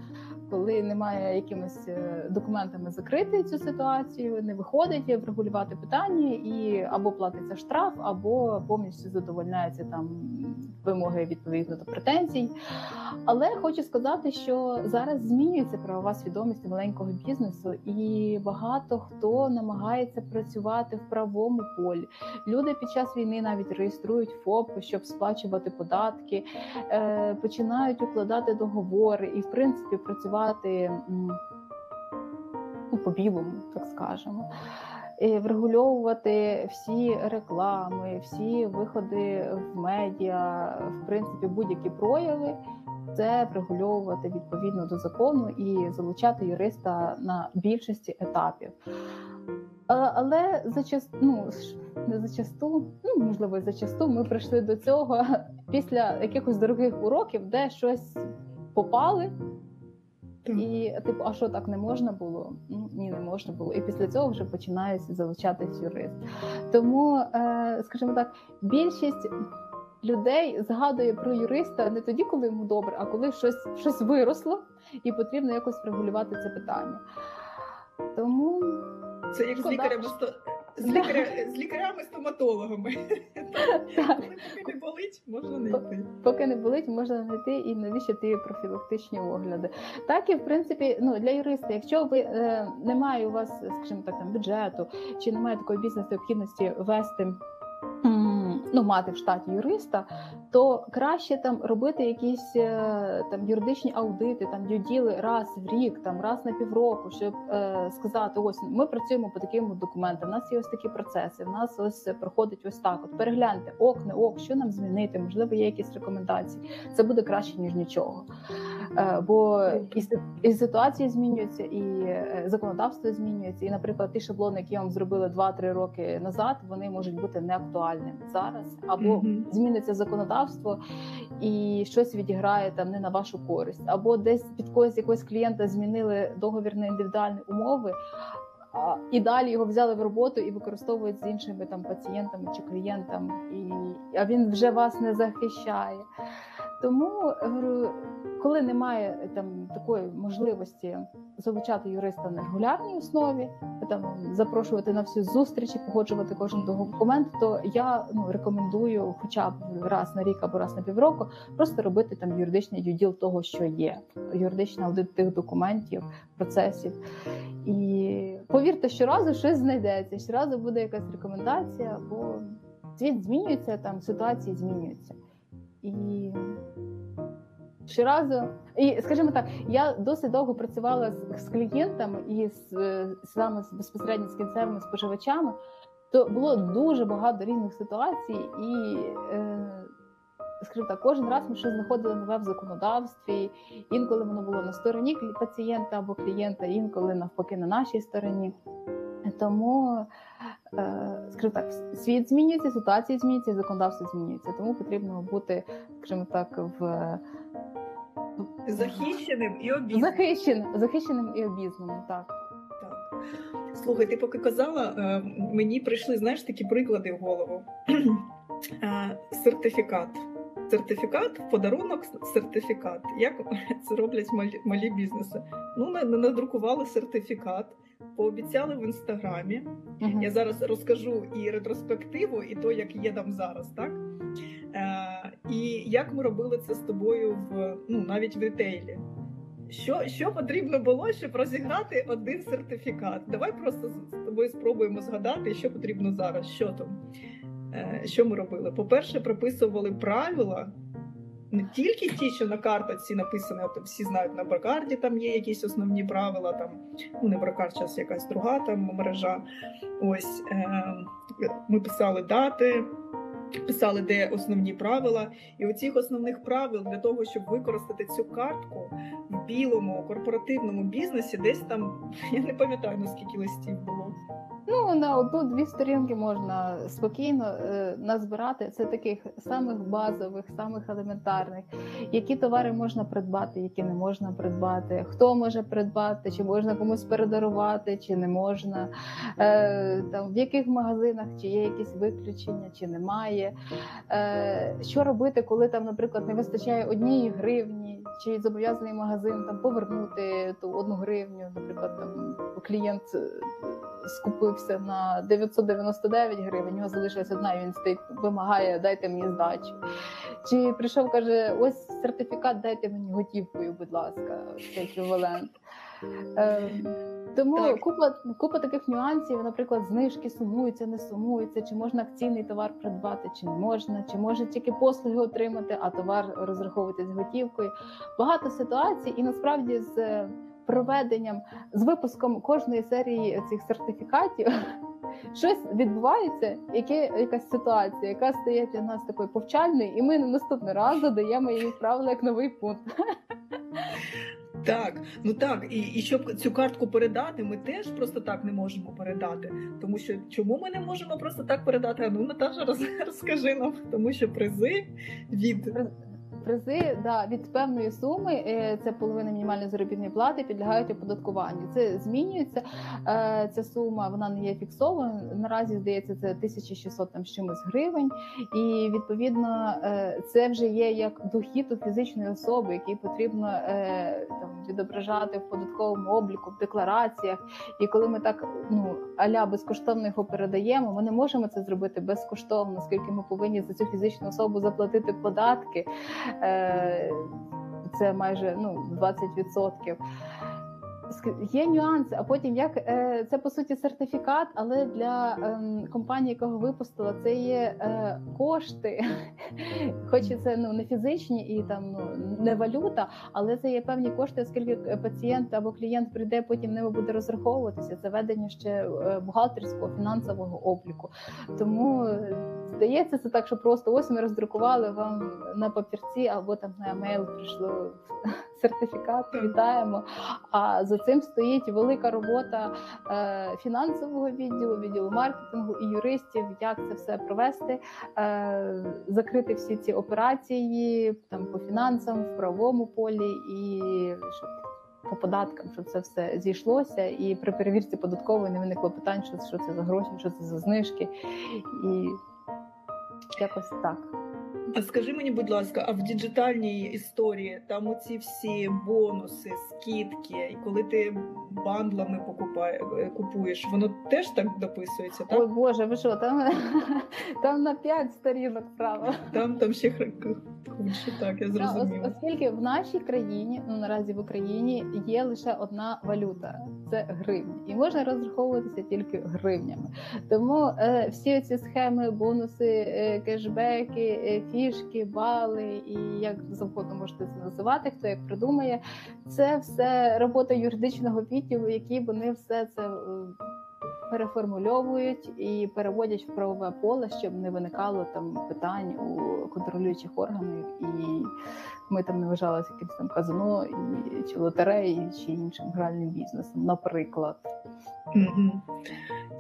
Коли немає якимись е, документами закрити цю ситуацію, не виходить врегулювати питання, і або платиться штраф, або повністю задовольняються там вимоги відповідно до претензій. Але хочу сказати, що зараз змінюється правова свідомість маленького бізнесу, і багато хто намагається працювати в правому полі. Люди під час війни навіть реєструють ФОП, щоб сплачувати податки, е, починають укладати договори і, в принципі, працювати м, ну, по білому, так скажемо. Врегульовувати всі реклами, всі виходи в медіа, в принципі, будь-які прояви, це врегульовувати відповідно до закону і залучати юриста на більшості етапів. Але зачасту, ну не зачасту, ну можливо, зачасту ми прийшли до цього після якихось дорогих уроків, де щось попали, Так. і типу, а що так не можна було? Ну ні, не можна було. І після цього вже починає залучатись юрист. Тому, е, скажімо так, більшість людей згадує про юриста не тоді, коли йому добре, а коли щось, щось виросло і потрібно якось врегулювати це питання. Тому Це як з Шкода. лікарями сто- з, лікаря... з лікарями-стоматологами. Поки не болить, можна не йти. поки не болить, можна знайти і навіщо ті профілактичні огляди. Так і в принципі, ну для юриста, якщо ви е, немає у вас, скажімо так, там бюджету чи немає такої бізнес необхідності вести. Ну, мати в штаті юриста, то краще там робити якісь е, там юридичні аудити, там діли раз в рік, там раз на півроку, щоб е, сказати: ось ми працюємо по таким документам. У нас є ось такі процеси. В нас ось проходить ось так. От перегляньте ок, не ок, що нам змінити, можливо, є якісь рекомендації. Це буде краще ніж нічого. Е, бо і, си- і ситуації змінюються, і е, законодавство змінюється. І, наприклад, ті шаблони, які вам зробили 2-3 роки назад, вони можуть бути неактуальними зараз, або зміниться законодавство і щось відіграє там не на вашу користь, або десь під когось якогось клієнта змінили договір на індивідуальні умови. І далі його взяли в роботу і використовують з іншими там пацієнтами чи клієнтами, і а він вже вас не захищає. Тому говорю, коли немає там такої можливості залучати юриста на регулярній основі, там запрошувати на всі зустрічі, погоджувати кожен документ, то я ну рекомендую, хоча б раз на рік або раз на півроку, просто робити там юридичний юділ того, що є, юридичний аудит тих документів, процесів. І повірте, щоразу щось знайдеться, щоразу буде якась рекомендація, бо світ змінюється, там ситуації змінюються. І щоразу, і скажімо так, я досить довго працювала з, з клієнтами і з саме з безпосередньо з кінцевими споживачами, то було дуже багато різних ситуацій, і е, скажімо так, кожен раз ми щось знаходили нове в законодавстві. Інколи воно було на стороні пацієнта або клієнта, інколи навпаки на нашій стороні. Тому, скажімо так, світ змінюється, ситуації змінюються, і законодавство змінюється. Тому потрібно бути, скажімо так, в Захищеним і обізнаним. захищеним, захищеним і обізнаним. Так. Так. Слухай, ти поки казала, е, мені прийшли знаєш такі приклади в голову. Е, Сертифікат. Сертифікат, подарунок сертифікат. Як це роблять малі, малі бізнеси? Ну, на- надрукували сертифікат, пообіцяли в інстаграмі. Мгм. Я зараз розкажу і ретроспективу, і то, як є там зараз, так? Е, і як ми робили це з тобою в ну навіть в ретейлі. Що, що потрібно було, щоб розіграти один сертифікат? Давай просто з з тобою спробуємо згадати, що потрібно зараз. Що там? Е, що ми робили? По-перше, прописували правила. Не тільки ті, що на карточці написані, от всі знають на бракарді, там є якісь основні правила, там ну не бракард, зараз якась друга там мережа. Ось е, ми писали дати, писали, де основні правила. І у цих основних правил для того, щоб використати цю картку в білому корпоративному бізнесі, десь там я не пам'ятаю наскільки листів було. Ну, на одну-дві сторінки можна спокійно е, назбирати. Це таких самих базових, самих елементарних, які товари можна придбати, які не можна придбати, хто може придбати, чи можна комусь передарувати, чи не можна, е, там в яких магазинах чи є якісь виключення, чи немає. Е, що робити, коли там, наприклад, не вистачає однієї гривні, чи зобов'язаний магазин там повернути ту одну гривню, наприклад, там клієнт е, скупився на 999 гривень, у нього залишилась одна, і він стоїть, вимагає, дайте мені здачу. Чи прийшов, каже, ось сертифікат, дайте мені готівкою, будь ласка, еквівалент. Е, тому Так. купа, купа таких нюансів, наприклад, знижки сумуються, не сумуються, чи можна акційний товар придбати, чи не можна, чи може тільки послуги отримати, а товар розраховувати з готівкою. Багато ситуацій, і насправді з е, проведенням, з випуском кожної серії цих сертифікатів. Щось відбувається, яке якась ситуація, яка стає для нас такою повчальною, і ми на наступний раз задаємо її правила як новий пункт. Так, ну так, і, і щоб цю картку передати, ми теж просто так не можемо передати. Тому що чому ми не можемо просто так передати? А ну Наташа, роз, розкажи нам, тому що призи від Призи да, від певної суми, е, це половина мінімальної заробітної плати, підлягають оподаткуванню. Це змінюється е, ця сума, вона не є фіксована. Наразі здається, це 1600 там з чимось гривень, і відповідно е, це вже є як дохід у фізичної особи, який потрібно там відображати в податковому обліку, в деклараціях. І коли ми так ну аля безкоштовно його передаємо, ми не можемо це зробити безкоштовно, оскільки ми повинні за цю фізичну особу заплатити податки. Е, Це майже ну 20%. Є нюанси, а потім як е, це по суті сертифікат, але для ем, компанії, якого випустила, це є е, кошти, хоч і це ну не фізичні і там ну не валюта, але це є певні кошти, оскільки пацієнт або клієнт прийде, потім ними буде розраховуватися. Це ведення ще е, бухгалтерського фінансового обліку. Тому е, здається, це так, що просто ось ми роздрукували вам на папірці або там на емейл прийшло сертифікат. Вітаємо. А за цим стоїть велика робота е, фінансового відділу, відділу маркетингу і юристів, як це все провести, е, закрити всі ці операції там по фінансам, в правовому полі і щоб по податкам, щоб це все зійшлося, і при перевірці податкової не виникло питань, що це за гроші, що це за знижки, і якось так. А скажи мені, будь ласка, а в діджитальній історії там оці всі бонуси, скидки, і коли ти бандлами покупає, е, купуєш, воно теж так дописується, так? Ой Боже, ви що, там, там на 5 сторінок справа. Там там ще худше, так, я Да, зрозуміла. оскільки в нашій країні, ну наразі в Україні, є лише одна валюта це гривня, і можна розраховуватися тільки гривнями. Тому е, всі ці схеми, бонуси, е, кешбеки, е, фішки, бали і як завгодно можете це називати, хто як придумає, це все робота юридичного відділу, які вони все це. е, Переформульовують і переводять в правове поле, щоб не виникало там питань у контролюючих органів, і ми там не вважалися якимось там казино і чи лотереї, чи іншим гральним бізнесом, наприклад.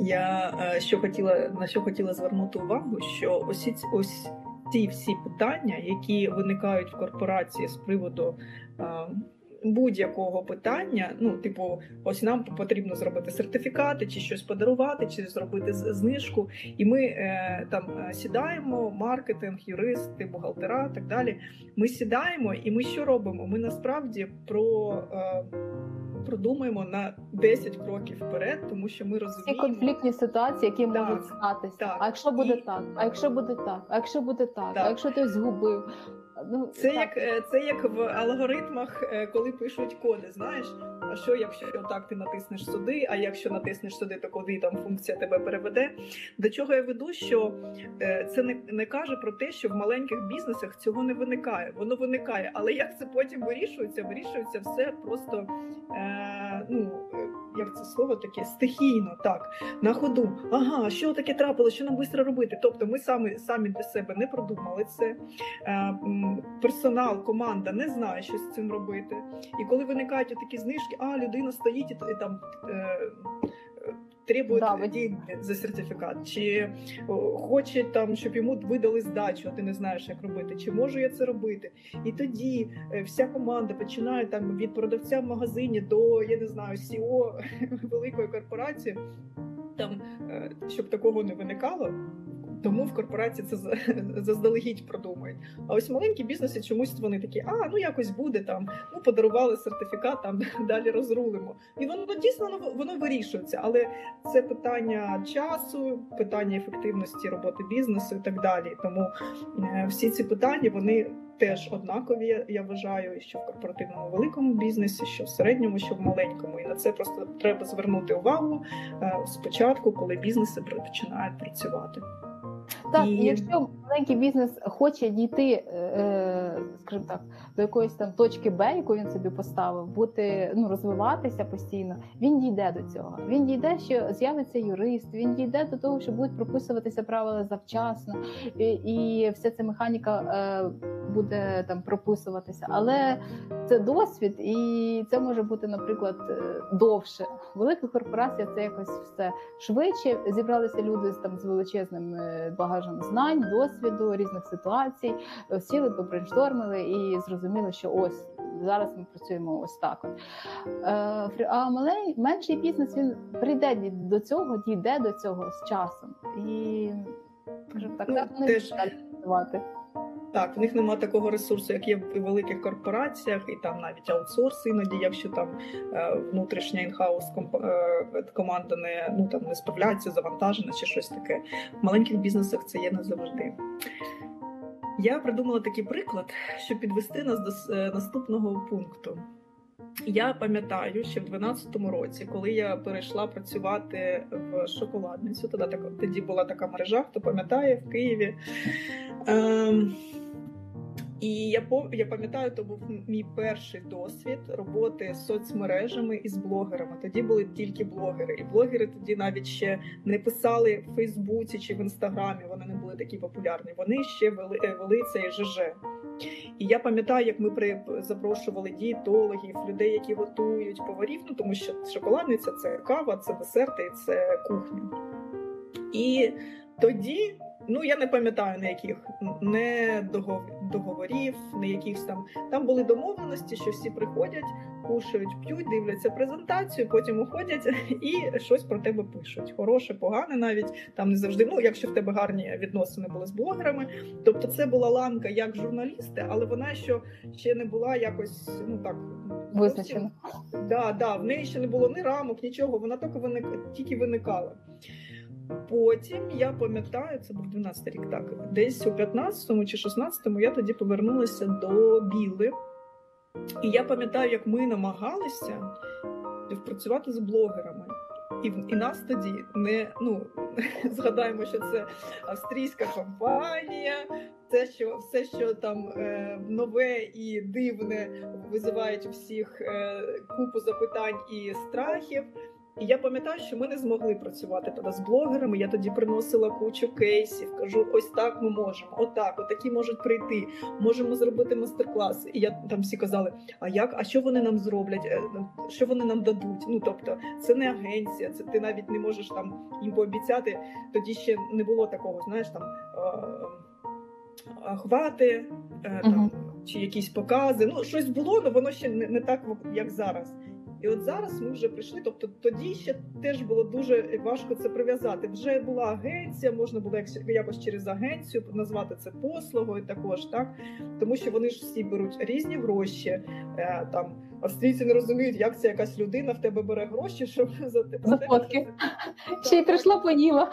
Я е, що хотіла на що хотіла звернути увагу, що ось ось ці всі питання, які виникають в корпорації з приводу е, будь-якого питання, ну, типу, ось нам потрібно зробити сертифікати, чи щось подарувати, чи зробити знижку. І ми е, там е, сідаємо, маркетинг, юристи, бухгалтера, так далі. Ми сідаємо, і ми що робимо? Ми насправді про. Е, Продумаємо на 10 кроків вперед, тому що ми Всі розуміємо, конфліктні ситуації, які Так, можуть статися. так. А якщо буде І- так, а якщо буде так, а якщо буде так, Так. а якщо ти згубив. Ну, Це так. як е, це як в алгоритмах, е, коли пишуть коди. Знаєш, а що якщо так ти натиснеш сюди, а якщо натиснеш сюди, то куди там функція тебе переведе? До чого я веду? Що е, це не, не каже про те, що в маленьких бізнесах цього не виникає. Воно виникає, але як це потім вирішується? Вирішується все просто е, ну як це слово таке стихійно, так на ходу. Ага, що таке трапило? Що нам швидко робити? Тобто, ми самі самі для себе не продумали це. Е, персонал, команда не знає, що з цим робити. І коли виникають такі знижки, а людина стоїть і там. Требує Да, деньги за сертифікат, чи хоче там, щоб йому видали здачу, а ти не знаєш, як робити, чи можу я це робити. І тоді е, вся команда починає там від продавця в магазині до я не знаю, СІО великої корпорації. Там е, щоб такого не виникало. Тому в корпорації це за- заздалегідь продумають. А ось маленькі бізнеси чомусь вони такі, а ну якось буде там, ну подарували сертифікат, там далі розрулимо. І воно дійсно воно, воно вирішується, але це питання часу, питання ефективності роботи бізнесу і так далі. Тому е, всі ці питання вони теж однакові. Я вважаю, що в корпоративному великому бізнесі, що в середньому, що в маленькому. І на це просто треба звернути увагу е, спочатку, коли бізнеси починають працювати. Так, І- якщо маленький бізнес хоче дійти, е, е, скажімо так, до якоїсь там точки Б, яку він собі поставив, бути ну розвиватися постійно, він дійде до цього. Він дійде, що з'явиться юрист, він дійде до того, що будуть прописуватися правила завчасно, і, і вся ця механіка е, буде там прописуватися. Але це досвід, і це може бути, наприклад, довше. В великих корпораціях це якось все швидше. Зібралися люди з там з величезним багажем знань, досвіду, різних ситуацій, е, сіли, побрейнштормили і зрозуміли, що ось зараз ми працюємо ось так. От. Е, А малий менший бізнес він прийде до цього, дійде до цього з часом. І так, так, Ну, так вони Так, в них немає такого ресурсу, як є в великих корпораціях, і там навіть аутсорс іноді, якщо там е, внутрішня інхаус е, команда не ну там не справляється, завантажена чи щось таке. В маленьких бізнесах це є не завжди. Я придумала такий приклад, щоб підвести нас до е, наступного пункту. Я пам'ятаю, що в 2012 році, коли я перейшла працювати в шоколадницю, тоді, тоді була така мережа, хто пам'ятає в Києві. Ем, і я я пам'ятаю, то був мій перший досвід роботи з соцмережами і з блогерами. Тоді були тільки блогери, і блогери тоді навіть ще не писали в Фейсбуці чи в Інстаграмі. Вони не були такі популярні. Вони ще вели, е, вели цей ЖЖ. І я пам'ятаю, як ми при запрошували дієтологів, людей, які готують поварів. Ну тому що шоколадниця це кава, це десерти, це кухня. І тоді. Ну, я не пам'ятаю ніяких не догов- договорів, ніяких там. Там були домовленості, що всі приходять, кушають, п'ють, дивляться презентацію, потім уходять і щось про тебе пишуть. Хороше, погане, навіть там не завжди. Ну, якщо в тебе гарні відносини були з блогерами. Тобто, це була ланка як журналісти, але вона що ще не була якось ну так Визначено. Да, да, в неї ще не було ні рамок, нічого, вона тільки виник, тільки виникала. Потім я пам'ятаю, це був 12 рік, так десь у 15-му чи 16-му я тоді повернулася до Біли. І я пам'ятаю, як ми намагалися співпрацювати з блогерами. І, і нас тоді не ну згадаємо, що це австрійська компанія, це що все, що там е, нове і дивне, визивають всіх е, купу запитань і страхів. І я пам'ятаю, що ми не змогли працювати тоді з блогерами. Я тоді приносила кучу кейсів. Кажу, ось так ми можемо, отак, отакі можуть прийти. Можемо зробити мастер-клас. І я там всі казали: а як, а що вони нам зроблять? Е, Що вони нам дадуть? Ну тобто, це не агенція, це ти навіть не можеш там їм пообіцяти. Тоді ще не було такого, знаєш, там охвати, е, там, Мгм. чи якісь покази. Ну, щось було, але воно ще не, не так, як зараз. І от зараз ми вже прийшли. Тобто тоді ще теж було дуже важко це прив'язати. Вже була агенція, можна було якось- через агенцію назвати це послугою також, так тому що вони ж всі беруть різні гроші. Е, там австрійці не розуміють, як це якась людина в тебе бере гроші, щоб за те За фотки. Ще й прийшла поїла.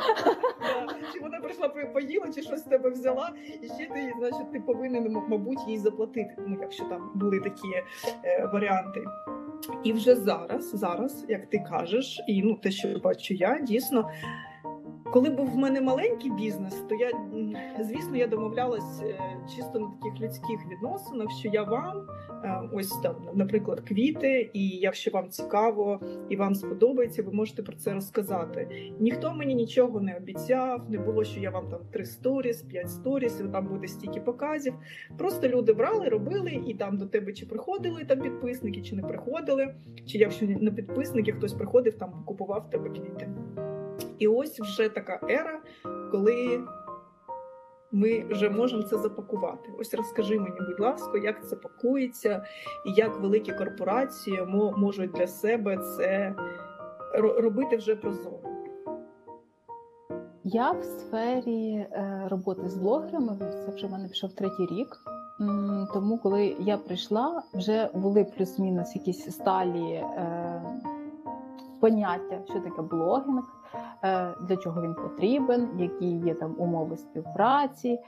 Чи вона прийшла по- поїла, чи щось з тебе взяла, і ще ти, значить, ти повинен, мабуть, їй заплатити. Ну, якщо там були такі е, варіанти. І вже зараз, зараз, як ти кажеш, і ну те, що бачу я, дійсно. Коли був в мене маленький бізнес, то я звісно я домовлялась е, чисто на таких людських відносинах, що я вам е, ось там, наприклад, квіти, і якщо вам цікаво і вам сподобається, ви можете про це розказати. Ніхто мені нічого не обіцяв, не було, що я вам там три сторіс, п'ять сторіс, там буде стільки показів. Просто люди брали, робили, і там до тебе чи приходили там підписники, чи не приходили, чи якщо не підписники, хтось приходив там, купував тебе квіти. І ось вже така ера, коли ми вже можемо це запакувати. Ось розкажи мені, будь ласка, як це пакується, і як великі корпорації можуть для себе це робити вже прозоро. Я в сфері е, роботи з блогерами, це вже в мене пішов третій рік. Тому, коли я прийшла, вже були плюс-мінус якісь сталі е, поняття, що таке блогінг, для чого він потрібен, які є там умови співпраці,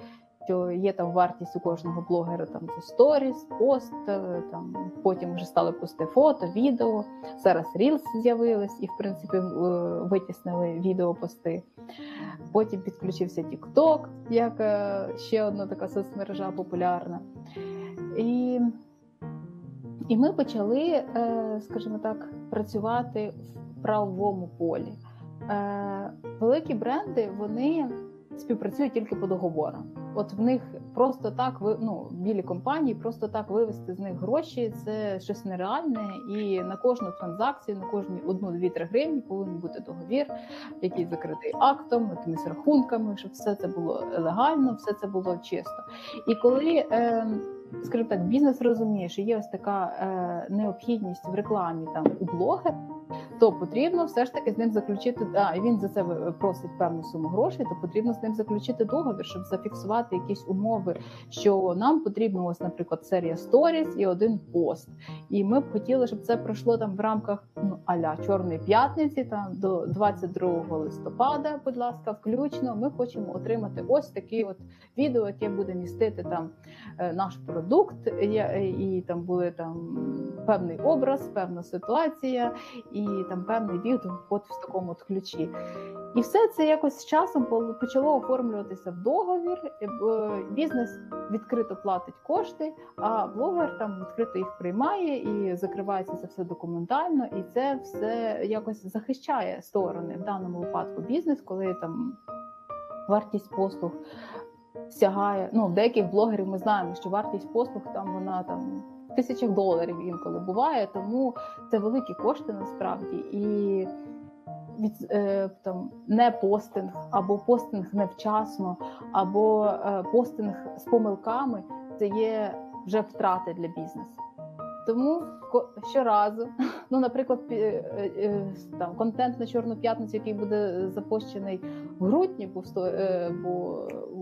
що є там вартість у кожного блогера там за сторіс, пост, е, там потім вже стали пусти фото, відео. Зараз Reels з'явились і, в принципі, витіснили відеопости. Потім підключився TikTok, як ще одна така соцмережа популярна. І і ми почали, скажімо так, працювати в правовому полі. Е, Великі бренди вони співпрацюють тільки по договорам. От в них просто так ну, білі компанії, просто так вивести з них гроші це щось нереальне. І на кожну транзакцію, на кожні одну, дві, три гривні повинен бути договір, який закритий актом, якимись рахунками, щоб все це було легально, все це було чисто. І коли е, скажімо так, бізнес розуміє, що є ось така е, необхідність в рекламі там у блогера, то потрібно все ж таки з ним заключити. А він за це просить певну суму грошей, то потрібно з ним заключити договір, щоб зафіксувати якісь умови, що нам потрібно, ось, наприклад, серія сторіс і один пост. І ми б хотіли, щоб це пройшло там в рамках ну аля чорної п'ятниці, там до 22 листопада. Будь ласка, включно. Ми хочемо отримати ось таке от відео, яке буде містити там е, наш продукт, і там були там певний образ, певна ситуація і там певний відгук в такому от ключі. І все це якось з часом почало оформлюватися в договір. Бізнес відкрито платить кошти, а блогер там відкрито їх приймає і закривається це все документально, і це все якось захищає сторони в даному випадку бізнес, коли там вартість послуг сягає. Ну, деяких блогерів ми знаємо, що вартість послуг там вона там тисячах доларів інколи буває, тому це великі кошти насправді і. Від е, там не постинг або постинг невчасно, або е, постинг з помилками це є вже втрати для бізнесу. Тому щоразу, ну, наприклад, е, е, там контент на Чорну п'ятницю, який буде запущений в грудні, бо е,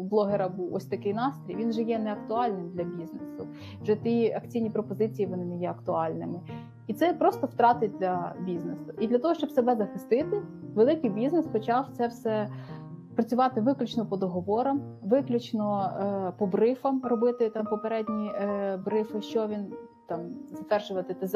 блогера був ось такий настрій. Він же є неактуальним для бізнесу. Вже ті акційні пропозиції вони не є актуальними. І це просто втрати для бізнесу. І для того, щоб себе захистити, великий бізнес почав це все. Працювати виключно по договорам, виключно е, по брифам робити там попередні е, брифи, що він там затверджувати ТЗ,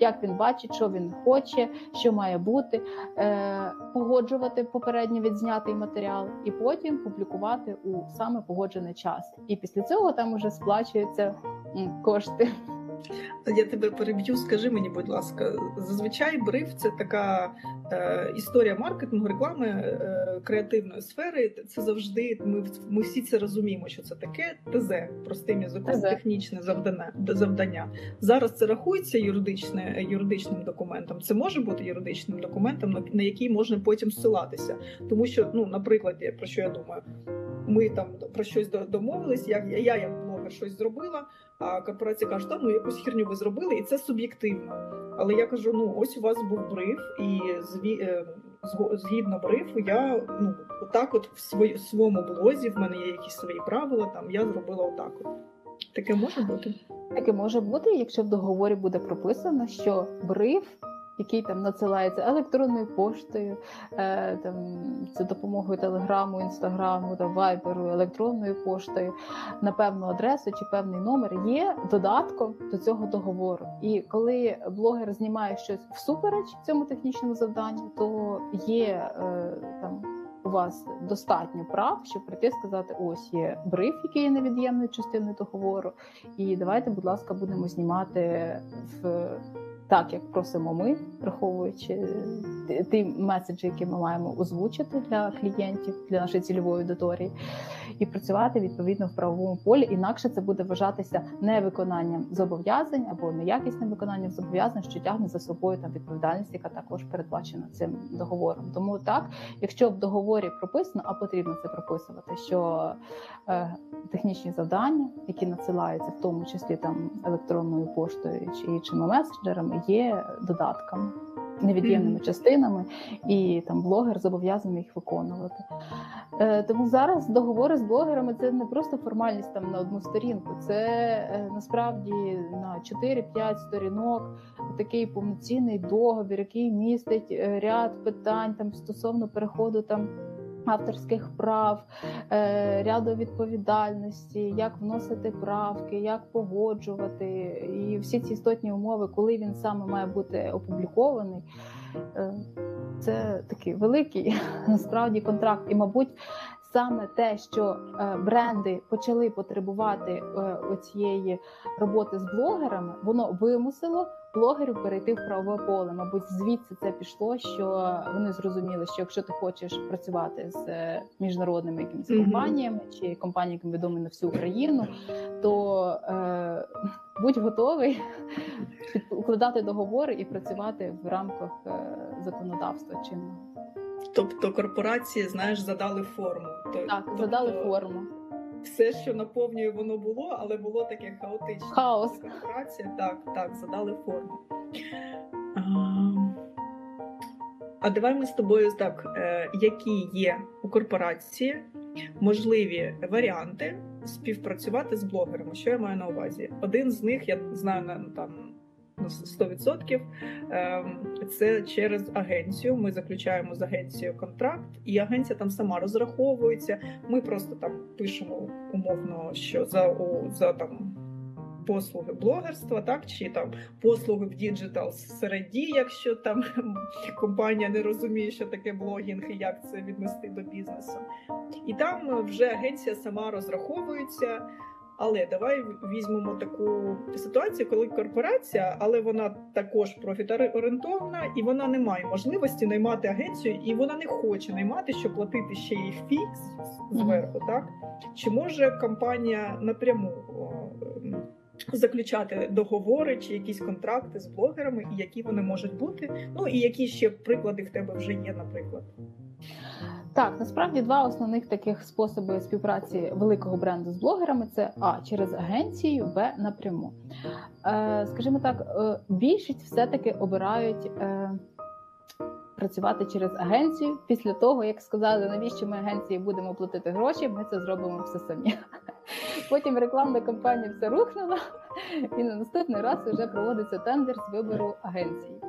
як він бачить, що він хоче, що має бути, е, погоджувати попередньо відзнятий матеріал, і потім публікувати у саме погоджений час. І після цього там уже сплачуються кошти. Я тебе переб'ю, скажи мені, будь ласка, зазвичай бриф це така е, історія маркетингу, реклами е, креативної сфери. Це завжди ми ми всі це розуміємо, що це таке ТЗ, простим язиком, технічне завдання. завдання. Зараз це рахується юридичне, юридичним документом. Це може бути юридичним документом, на, на який можна потім ссилатися. Тому що, ну, наприклад, про що я думаю, ми там про щось домовились, я, я як блогер щось зробила. А корпорація каже, та ну якусь херню ви зробили, і це суб'єктивно. Але я кажу: ну ось у вас був бриф, і зві... Е, згідно брифу, я ну отак, от в свої... своєму блозі, в мене є якісь свої правила. Там я зробила отак. От. Таке може бути. Таке може бути, якщо в договорі буде прописано, що бриф який там надсилається електронною поштою, е, там за допомогою телеграму, інстаграму, там вайберу, електронною поштою на певну адресу чи певний номер, є додатком до цього договору. І коли блогер знімає щось всупереч цьому технічному завданню, то є е, там вас достатньо прав, щоб прийти сказати: ось є бриф, який є невід'ємною частиною договору, і давайте, будь ласка, будемо знімати в так, як просимо ми, враховуючи ті меседжі, які ми маємо озвучити для клієнтів, для нашої цільової аудиторії, і працювати відповідно в правовому полі. Інакше це буде вважатися невиконанням зобов'язань або неякісним виконанням зобов'язань, що тягне за собою там відповідальність, яка також передбачена цим договором. Тому так, якщо в договорі прописано, а потрібно це прописувати, що е, технічні завдання, які надсилаються, в тому числі там електронною поштою чи іншими месенджерами є додатками, невід'ємними mm-hmm. частинами, і там блогер зобов'язаний їх виконувати. Е, Тому зараз договори з блогерами це не просто формальність там на одну сторінку, це е, насправді на 4-5 сторінок такий повноцінний договір, який містить е, ряд питань там стосовно переходу там авторських прав, е, ряду відповідальності, як вносити правки, як погоджувати, і всі ці істотні умови, коли він саме має бути опублікований. Е, це такий великий насправді контракт, і, мабуть, саме те, що е, бренди почали потребувати оцієї роботи з блогерами, воно вимусило блогерів перейти в правове поле. Мабуть, звідси це пішло, що вони зрозуміли, що якщо ти хочеш працювати з е, міжнародними якимись mm-hmm. компаніями чи компаніями відомі на всю Україну, то е, будь готовий укладати договори і працювати в рамках е, законодавства чинного. Тобто корпорації, знаєш, задали форму. Так, тобто... задали форму все, що наповнює, воно було, але було таке хаотичне. Хаос. Корпорація, так, так, задали форму. А, а давай ми з тобою так, е, які є у корпорації можливі варіанти співпрацювати з блогерами. Що я маю на увазі? Один з них я знаю там 100%. Ем, це через агенцію. Ми заключаємо з агенцією контракт, і агенція там сама розраховується. Ми просто там пишемо умовно, що за за там. Послуги блогерства, так чи там послуги в digital середі, якщо там компанія не розуміє, що таке блогінг і як це віднести до бізнесу, і там вже агенція сама розраховується. Але давай візьмемо таку ситуацію, коли корпорація, але вона також профіторієнтована, і вона не має можливості наймати агенцію, і вона не хоче наймати, щоб платити ще й фікс зверху. Так чи може компанія напряму заключати договори чи якісь контракти з блогерами, і які вони можуть бути? Ну і які ще приклади в тебе вже є, наприклад. Так, насправді два основних таких способи співпраці великого бренду з блогерами це А через агенцію, Б напряму. Е, Скажімо так, е, більшість все-таки обирають е, працювати через агенцію після того, як сказали, навіщо ми агенції будемо платити гроші, ми це зробимо все самі. Потім рекламна кампанія все рухнула, і на наступний раз вже проводиться тендер з вибору агенції.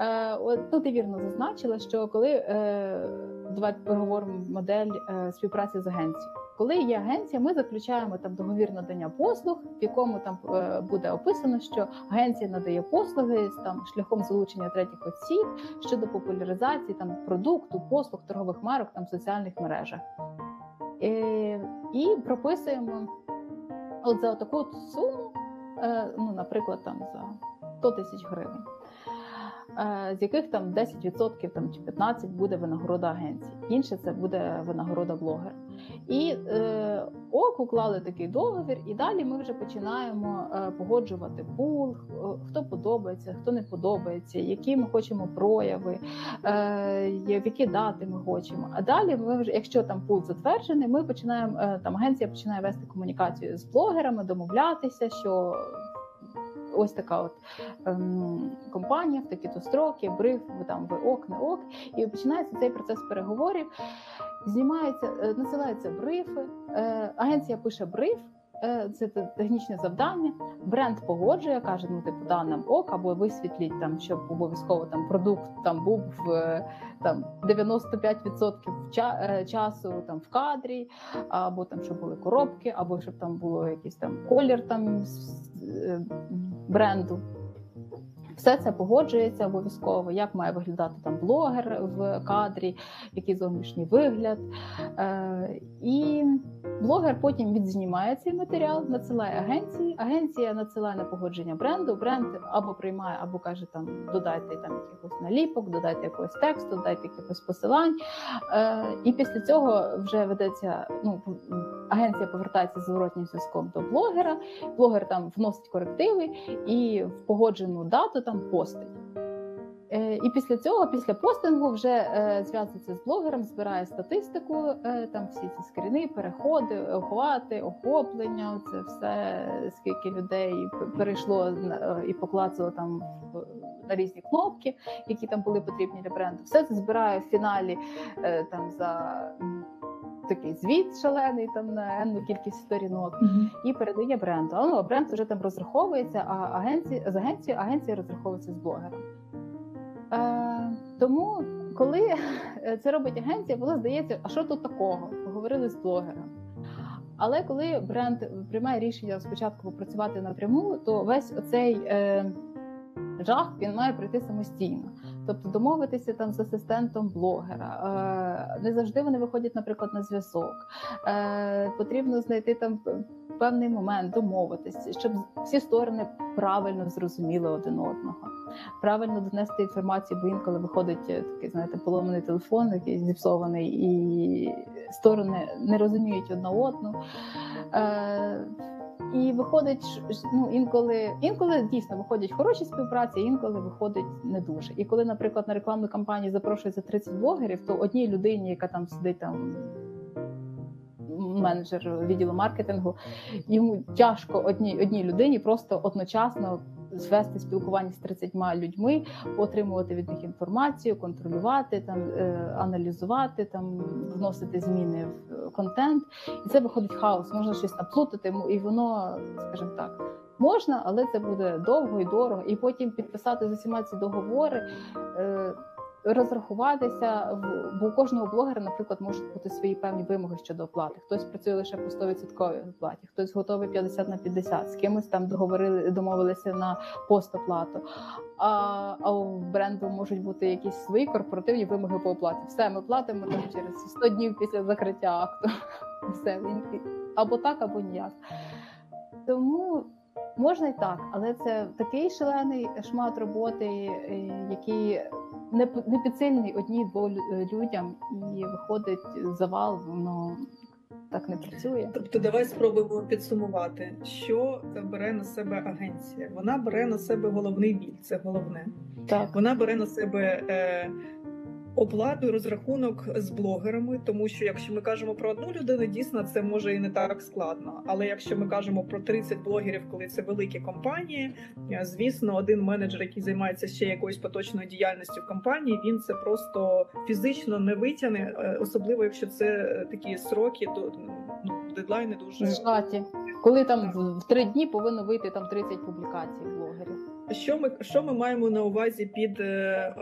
Е, от тут і вірно зазначила, що коли е, давайте поговоримо модель е, співпраці з агенцією. Коли є агенція, ми заключаємо там договір надання послуг, в якому там буде описано, що агенція надає послуги там шляхом залучення третіх осіб щодо популяризації там продукту, послуг, торгових марок там в соціальних мережах. І, і прописуємо от за таку суму, ну, наприклад, там за 100 тисяч гривень. Е, з яких там 10% там, чи 15% буде винагорода агенції. Інше це буде винагорода блогера. І е, ок, уклали такий договір, і далі ми вже починаємо е, погоджувати пул, хто подобається, хто не подобається, які ми хочемо прояви, е, в які дати ми хочемо. А далі ми вже, якщо там пул затверджений, ми починаємо е, там агенція починає вести комунікацію з блогерами, домовлятися, що ось така от ем, компанія в такі-то строки, бриф, там ви ок, не ок, і починається цей процес переговорів. Знімається, е, насилаються брифи, е, агенція пише бриф. Е, це технічне завдання. Бренд погоджує, каже: ну типу да, нам ок, або висвітліть там, щоб обов'язково там продукт там був там 95% часу там в кадрі, або там щоб були коробки, або щоб там було якийсь там колір там бренду. Все це погоджується обов'язково, як має виглядати там блогер в кадрі, який зовнішній вигляд. Е, І блогер потім відзнімає цей матеріал, надсилає агенції. Агенція надсилає на погодження бренду. Бренд або приймає, або каже, там додайте там якихось наліпок, додайте якогось тексту, додайте якихось посилань. Е, І після цього вже ведеться. Ну агенція повертається з зворотнім зв'язком до блогера. Блогер там вносить корективи і в погоджену дату там постить. Е, і після цього, після постингу, вже е, зв'язується з блогером, збирає статистику, е, там всі ці скріни, переходи, охвати, охоплення. Це все скільки людей перейшло і поклацало там на різні кнопки, які там були потрібні для бренду. Все це збирає в фіналі там за. Такий звіт шалений там на енну кількість сторінок mm-hmm. і передає бренду. Але ну, бренд вже там розраховується, а агенції з агенцією агенція розраховується з блогером. Е, Тому, коли це робить агенція, було здається, а що тут такого? Поговорили з блогером. Але коли бренд приймає рішення спочатку попрацювати напряму, то весь оцей е, жах він має пройти самостійно. Тобто домовитися там з асистентом блогера. Е, не завжди вони виходять, наприклад, на зв'язок. Е, потрібно знайти там певний момент, домовитися, щоб всі сторони правильно зрозуміли один одного, правильно донести інформацію, бо інколи виходить е, такий, знаєте, поломаний телефон, який зіпсований, і сторони не розуміють одна одну. І виходить, ну інколи інколи дійсно виходять хороші співпраці, інколи виходить не дуже. І коли, наприклад, на рекламну кампанію запрошується 30 блогерів, то одній людині, яка там сидить там. Менеджер відділу маркетингу йому тяжко одній одній людині просто одночасно звести спілкування з 30 людьми, отримувати від них інформацію, контролювати, там е, аналізувати, там вносити зміни в е, контент, і це виходить хаос. Можна щось наплутати, і воно, скажімо так, можна, але це буде довго і дорого. І потім підписати з усіма ці договори. Розрахуватися бо у кожного блогера, наприклад, можуть бути свої певні вимоги щодо оплати. Хтось працює лише по 100% оплаті, хтось готовий 50 на 50, з кимось там договорили, домовилися на постоплату. А а у бренду можуть бути якісь свої корпоративні вимоги по оплаті. Все, ми платимо там через 100 днів після закриття акту. Все або так, або ніяк. Тому. Можна і так, але це такий шалений шмат роботи, е, який не не підсильний одній двом людям, і виходить завал, воно так не працює. Тобто, давай спробуємо підсумувати, що бере на себе агенція. Вона бере на себе головний біль, це головне. Так. Вона бере на себе. Е, оплату розрахунок з блогерами, тому що якщо ми кажемо про одну людину, дійсно це може і не так складно. Але якщо ми кажемо про 30 блогерів, коли це великі компанії, е, звісно, один менеджер, який займається ще якоюсь поточною діяльністю в компанії, він це просто фізично не витягне, е, особливо якщо це е, такі сроки, то ну, дедлайни дуже зжаті. Коли там в три дні повинно вийти там 30 публікацій блогерів. Що ми що ми маємо на увазі під е, е,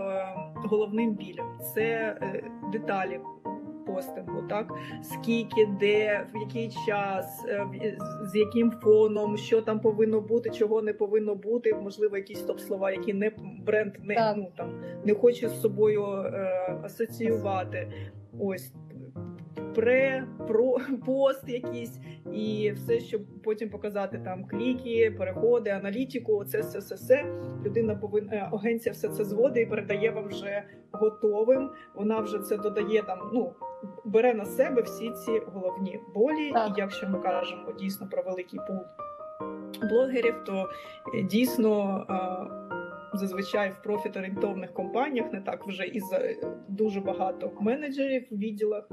головним білем? Це е, деталі постингу, так скільки, де, в який час, е, з яким фоном, що там повинно бути, чого не повинно бути. Можливо, якісь топ слова, які не бренд не ну там не хоче з собою е, асоціювати. Ось пре, про пост якийсь, і все, щоб потім показати там кліки, переходи, аналітику. Це все все все людина повинна е, агенція все це зводить і передає вам вже готовим. Вона вже це додає там. Ну бере на себе всі ці головні болі. Так. І якщо ми кажемо дійсно про великий пул блогерів, то е, дійсно. Е, зазвичай в профіт-орієнтовних компаніях не так вже і за дуже багато менеджерів в відділах.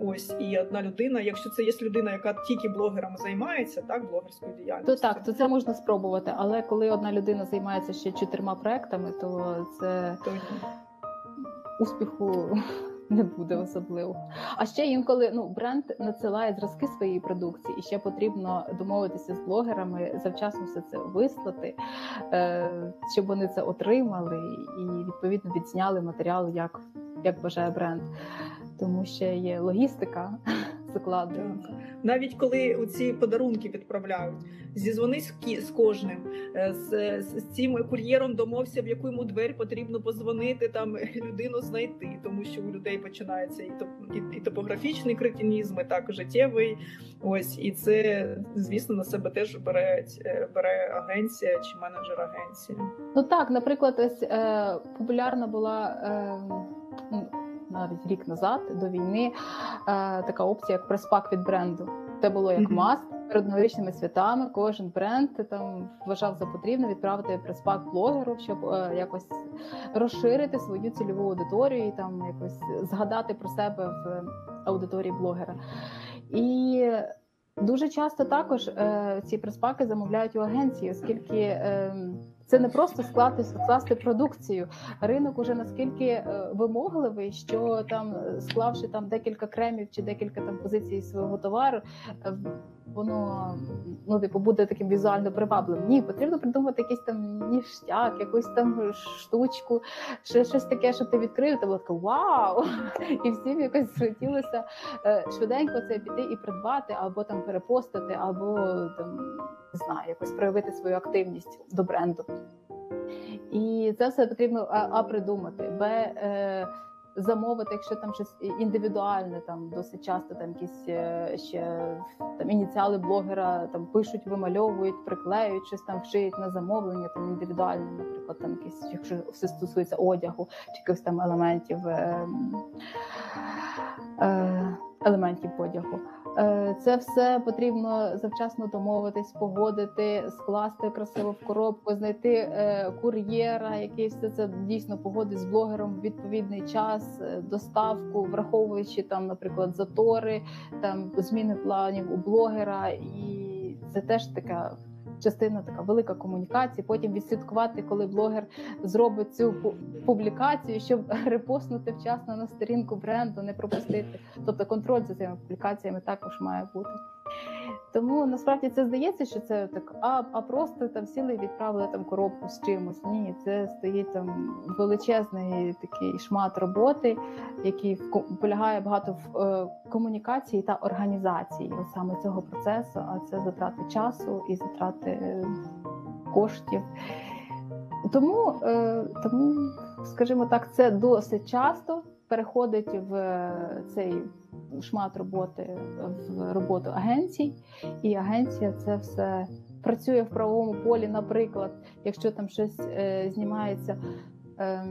Ось і одна людина. Якщо це є людина, яка тільки блогерами займається, так блогерською діяльністю, то так, то це можна спробувати. Але коли одна людина займається ще чотирма проектами, то це то успіху не буде особливо. А ще інколи ну бренд надсилає зразки своєї продукції, і ще потрібно домовитися з блогерами, завчасно все це вислати, е, щоб вони це отримали і відповідно відзняли матеріал, як, як бажає бренд. Тому що є логістика закладується. Навіть коли ці подарунки відправляють, зізвонись з кожним, е, з, з, з цим кур'єром домовся, в яку йому двері потрібно позвонити, там людину знайти, тому що у людей починається і, топ- і, і топографічний кретинізм, і так життєвий. Ось і це, звісно, на себе теж бере, е, бере агенція чи менеджер агенції. Ну так, наприклад, ось е, популярна була е, навіть рік назад до війни е, така опція, як прес-пак від бренду. Це було як must перед новорічними святами. Кожен бренд там вважав за потрібне відправити прес-пак блогеру, щоб е, якось розширити свою цільову аудиторію і там якось згадати про себе в аудиторії блогера. І Дуже часто також е, ці прес-паки замовляють у агенції, оскільки е, це не просто скласти, скласти продукцію. Ринок уже наскільки е, вимогливий, що там е, склавши там декілька кремів чи декілька там позицій свого товару, е, воно ну типу буде таким візуально привабливим. Ні, потрібно придумати якийсь там ніштяк, якусь там штучку, ще щось таке, щоб ти відкрив, та було таке вау! І всім якось хотілося е, швиденько це піти і придбати, або там перепостити, або там не знаю, якось проявити свою активність до бренду. І це все потрібно а, а придумати, б е, замовити, якщо там щось індивідуальне, там досить часто там якісь е, ще там ініціали блогера там пишуть, вимальовують, приклеюють щось там вшиють на замовлення, там індивідуальне, наприклад, там якісь, якщо все стосується одягу чи якихось там елементів. Е, е, елементів одягу. Е, Це все потрібно завчасно домовитись, погодити, скласти красиво в коробку, знайти е, кур'єра, який все це дійсно погодить з блогером в відповідний час, е, доставку, враховуючи там, наприклад, затори, там зміни планів у блогера, і це теж така. Частина така велика комунікація. Потім відслідкувати, коли блогер зробить цю публікацію, щоб репостнути вчасно на сторінку бренду, не пропустити. Тобто контроль за цими публікаціями також має бути. Тому насправді це здається, що це так, а, а просто там сіли і відправили там коробку з чимось. Ні, це стоїть там величезний такий шмат роботи, який полягає багато в е, комунікації та організації саме цього процесу. А це затрати часу і затрати е, коштів. Тому, е, тому, скажімо так, це досить часто переходить в е, цей шмат роботи в роботу агенцій, і агенція це все працює в правовому полі. Наприклад, якщо там щось е, знімається. Е,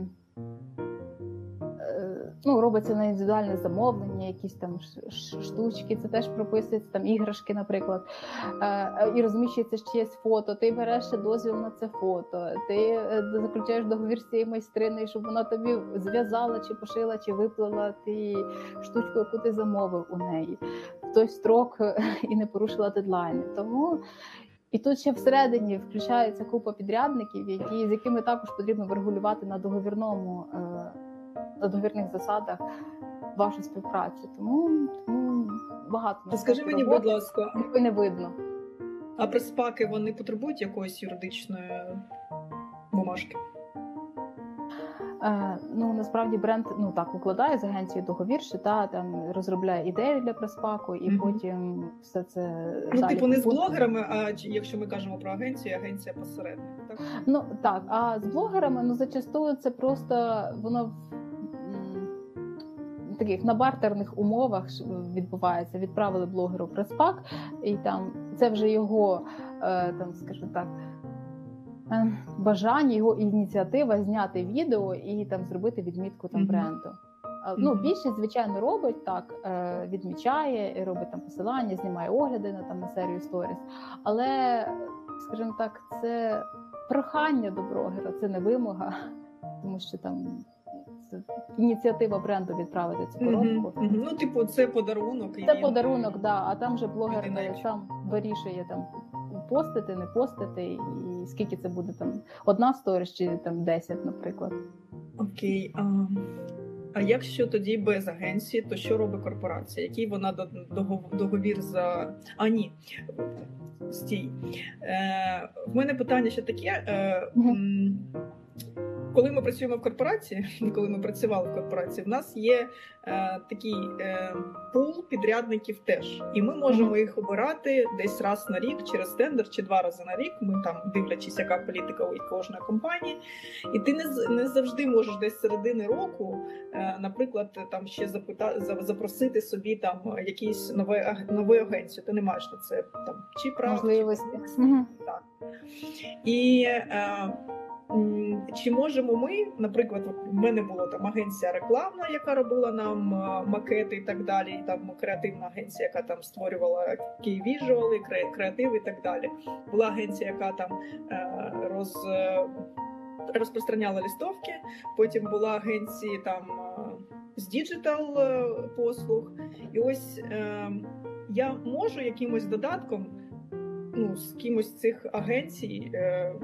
Ну, робиться на індивідуальне замовлення, якісь там штучки, це теж прописується, там іграшки, наприклад, е, і розміщується чиєсь фото. Ти береш дозвіл на це фото, ти е, заключаєш договір з цією майстриною, щоб вона тобі зв'язала, чи пошила, чи виплела ти штучку, яку ти замовив у неї в той строк е, і не порушила дедлайни. Тому і тут ще всередині включається купа підрядників, які з якими також потрібно врегулювати на договірному на договірних засадах вашу співпрацю. Тому, тому багато скажи мені, роботи, будь ласка, якої не видно. а прес-паки вони потребують якоїсь юридичної бумажки? Е, ну насправді бренд ну так укладає з агенцією договір, що та там розробляє ідею для прес-паку, і Мгм. потім все це Ну, далі типу, не з блогерами, а якщо ми кажемо про агенцію, агенція посередник. Так? Ну так, а з блогерами ну зачастую це просто воно таких на бартерних умовах відбувається. Відправили блогеру прес-пак, і там це вже його е, там, скажімо так. е, Бажання його ініціатива зняти відео і там зробити відмітку там бренду. А, Ну, більшість, звичайно, робить так, відмічає, робить там посилання, знімає огляди на там на серію сторіс. Але, скажімо так, це прохання до блогера, це не вимога, тому що там ініціатива бренду відправити цю коробку. Мгм, мгм. Ну, типу, це подарунок. Це він- подарунок, да. А там же блогер Людина, е, сам вирішує там постити, не постити, і скільки це буде там одна сторіс чи там 10, наприклад. Окей. А, а якщо тоді без агенції, то що робить корпорація? Який вона договір за. А ні. Стій. Е, в мене питання ще таке. Е, коли ми працюємо в корпорації, коли ми працювали в корпорації, в нас є е, такий е, пул підрядників теж, і ми можемо їх обирати десь раз на рік через тендер чи два рази на рік. Ми там дивлячись, яка політика у кожної компанії, і ти не не завжди можеш десь середини року, е, наприклад, там ще запита запросити собі там якісь нове нову агенцію. Ти не маєш на це там чи прав, можливості. Так. І е, чи можемо ми, наприклад, в мене була там агенція рекламна, яка робила нам макети і так далі, і там креативна агенція, яка там створювала кей-віжуали, креатив і так далі. Була агенція, яка там е, роз. Розпространяла лістовки, потім була агенція там з digital послуг, і ось е, я можу якимось додатком ну, з кимось цих агенцій е,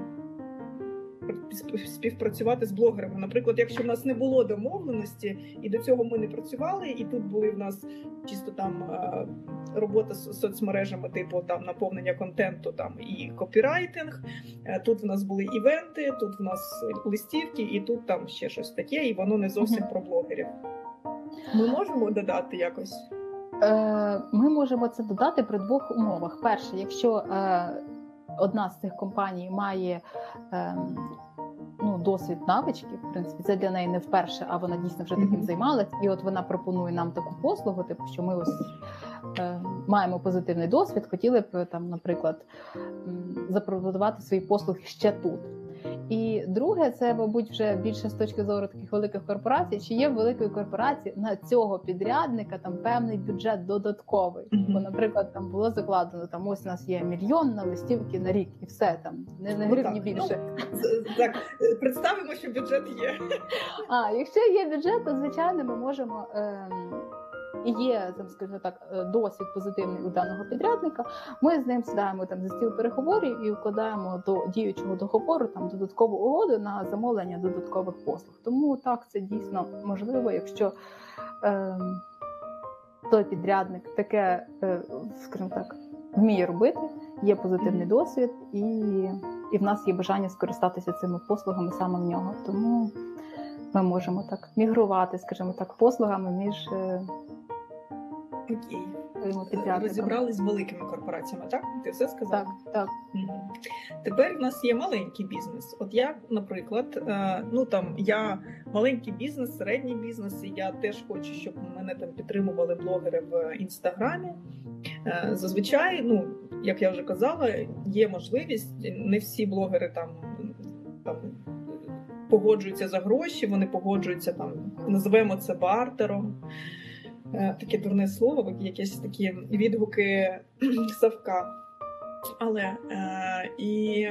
співпрацювати з блогерами. Наприклад, якщо в нас не було домовленості, і до цього ми не працювали, і тут були в нас чисто там е, робота з соцмережами, типу там наповнення контенту, там і копірайтинг. Е, тут в нас були івенти, тут в нас листівки, і тут там ще щось таке, і воно не зовсім про блогерів. Ми можемо додати якось. Е, ми можемо це додати при двох умовах. Перше, якщо одна з цих компаній має ем, ну, досвід навички, в принципі, це для неї не вперше, а вона дійсно вже таким займалась, і от вона пропонує нам таку послугу, типу, що ми ось е, маємо позитивний досвід, хотіли б там, наприклад, запропонувати свої послуги ще тут. І друге, це, мабуть, вже більше з точки зору таких великих корпорацій, чи є великої корпорації на цього підрядника там певний бюджет додатковий. Бо, наприклад, там було закладено там ось у нас є мільйон на листівки на рік, і все там не на гривні ну, більше. Ну, так представимо, що бюджет є. А якщо є бюджет, то звичайно ми можемо. Ем, є там, скажімо так, е, досвід позитивний у даного підрядника. Ми з ним сідаємо там за стіл переговорів і вкладаємо до діючого договору там додаткову угоду на замовлення додаткових послуг. Тому так це дійсно можливо, якщо е, той підрядник таке, е, скажімо так, вміє робити, є позитивний досвід, і, і в нас є бажання скористатися цими послугами саме в нього. Тому. Ми можемо так мігрувати, скажімо так, послугами між е, Окей. Розібрались з великими корпораціями, так? Ти все сказав? Так, так. Угу. Тепер в нас є маленький бізнес. От я, наприклад, е, ну там я маленький бізнес, середній бізнес, і я теж хочу, щоб мене там підтримували блогери в інстаграмі. Е, зазвичай, ну як я вже казала, є можливість. Не всі блогери там там. Погоджуються за гроші, вони погоджуються там, називаємо це бартером. Е, таке дурне слово, якісь такі відгуки Савка. Але е, і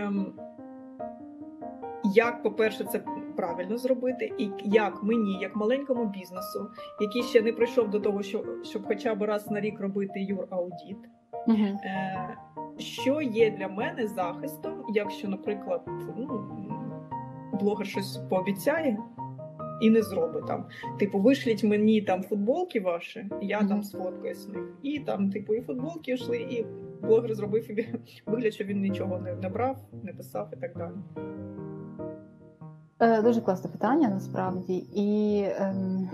як, по-перше, це правильно зробити, і як мені, як маленькому бізнесу, який ще не прийшов до того, щоб, щоб хоча б раз на рік робити юр-аудіт, угу. е, що є для мене захистом, якщо, наприклад, ну, блогер щось пообіцяє і не зробить там. Типу, вишліть мені там футболки ваші, я там сфоткаюсь з них. І там, типу, і футболки йшли, і блогер зробив і вигляд, що він нічого не, не брав, не писав і так далі. Е, дуже класне питання насправді. І ем,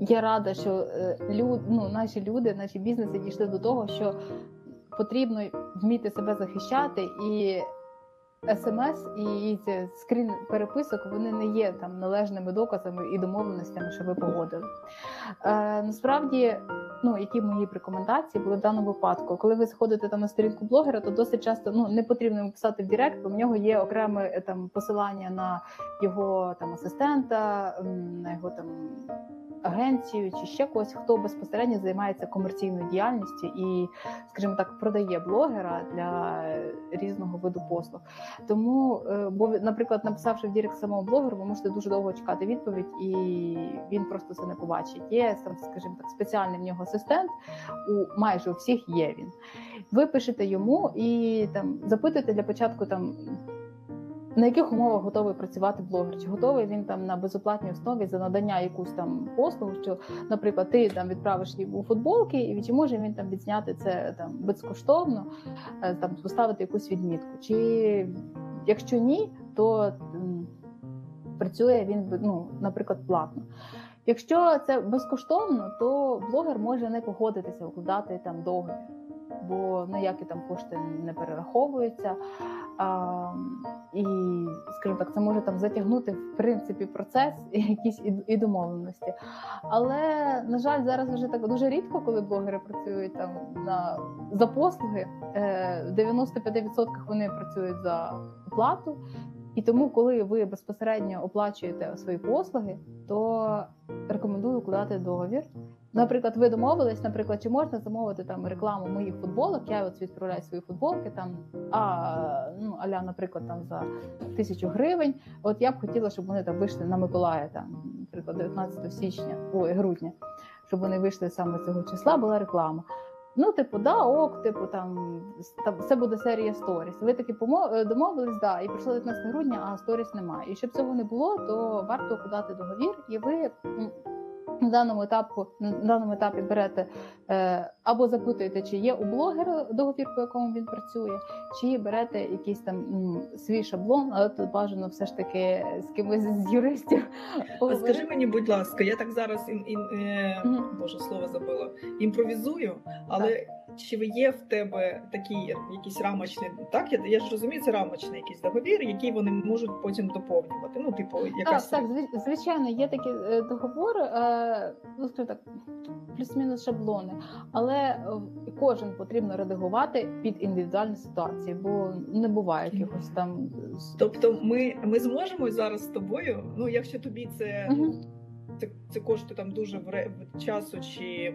я рада, що е, люд, ну, наші люди, наші бізнеси дійшли до того, що потрібно вміти себе захищати і смс і скрін переписок вони не є там належними доказами і домовленостями, що ви погодили. Е, Насправді, ну які мої рекомендації були в даному випадку, коли ви заходите там на сторінку блогера, то досить часто ну не потрібно писати в Директ, бо в нього є окреме е, там посилання на його там асистента, на його там агенцію чи ще когось, хто безпосередньо займається комерційною діяльністю і, скажімо так, продає блогера для різного виду послуг. Тому, е, бо, наприклад, написавши в Direct самого блогеру, ви можете дуже довго чекати відповідь, і він просто це не побачить. Є там, скажімо так, спеціальний в нього асистент. У майже у всіх є він. Ви пишете йому і там запитуєте для початку там. На яких умовах готовий працювати блогер? Чи готовий він там на безоплатній основі за надання якусь там послугу? Що, наприклад, ти там відправиш йому футболки, і чи може він там відзняти це там безкоштовно, е, там поставити якусь відмітку? Чи якщо ні, то працює він ну, наприклад, платно. Якщо це безкоштовно, то блогер може не погодитися укладати там договір, бо ніякі там кошти не перераховуються. А, І, скажімо так, це може там затягнути в принципі процес і якісь і домовленості. Але на жаль, зараз вже так дуже рідко, коли блогери працюють там на за послуги. Е, в 95% вони працюють за оплату. І тому, коли ви безпосередньо оплачуєте свої послуги, то рекомендую укладати договір. Наприклад, ви домовились, наприклад, чи можна замовити там рекламу моїх футболок? Я от відправляю свої футболки там, а ну аля, наприклад, там за тисячу гривень. От я б хотіла, щоб вони там вийшли на Миколая, там, наприклад, 19 січня, ой, грудня, щоб вони вийшли саме цього числа, була реклама. Ну, типу, да, ок, типу, там там все буде серія сторіс. Ви таки е, домовились, да, і прийшли 19 грудня, а сторіс немає. І щоб цього не було, то варто подати договір, і ви на даному етапу на даному етапі берете е, або запитуєте, чи є у блогера договір, по якому він працює, чи берете якийсь там свій шаблон, але тут бажано все ж таки з кимось з юристів. Скажи мені, будь ласка, я так зараз ін, ін, е, боже слово забила, імпровізую, але. Так. Чи є в тебе такі якісь рамочні, так я я ж розумію, це рамочний якийсь договір, який вони можуть потім доповнювати. Ну, типу, якась так, так звичайно, є такі е, договори, е, ну так плюс-мінус шаблони, але е, кожен потрібно редагувати під індивідуальні ситуації, бо не буває якихось там. Тобто, ми ми зможемо зараз з тобою. Ну, якщо тобі це. Угу це це коштує там дуже в часу, чи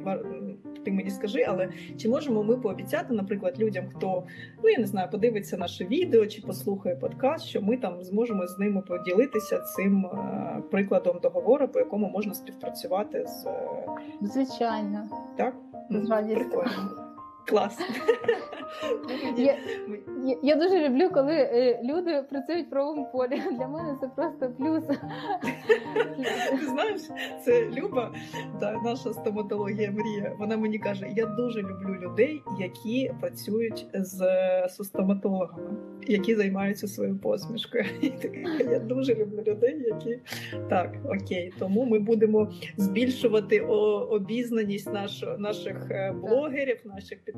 ти мені скажи, але чи можемо ми пообіцяти, наприклад, людям, хто ну я не знаю, подивиться наше відео чи послухає подкаст, що ми там зможемо з ними поділитися цим е, прикладом договору, по якому можна співпрацювати з е, звичайно, так з радістю. Клас. Я, я я, дуже люблю, коли е, люди працюють в правовому полі. Для мене це просто плюс. Ти знаєш, це Люба, та, наша стоматологія мрія. Вона мені каже: я дуже люблю людей, які працюють з, з стоматологами, які займаються своєю посмішкою. Я дуже люблю людей, які так, окей, тому ми будемо збільшувати обізнаність наших наших е, блогерів, наших підприємців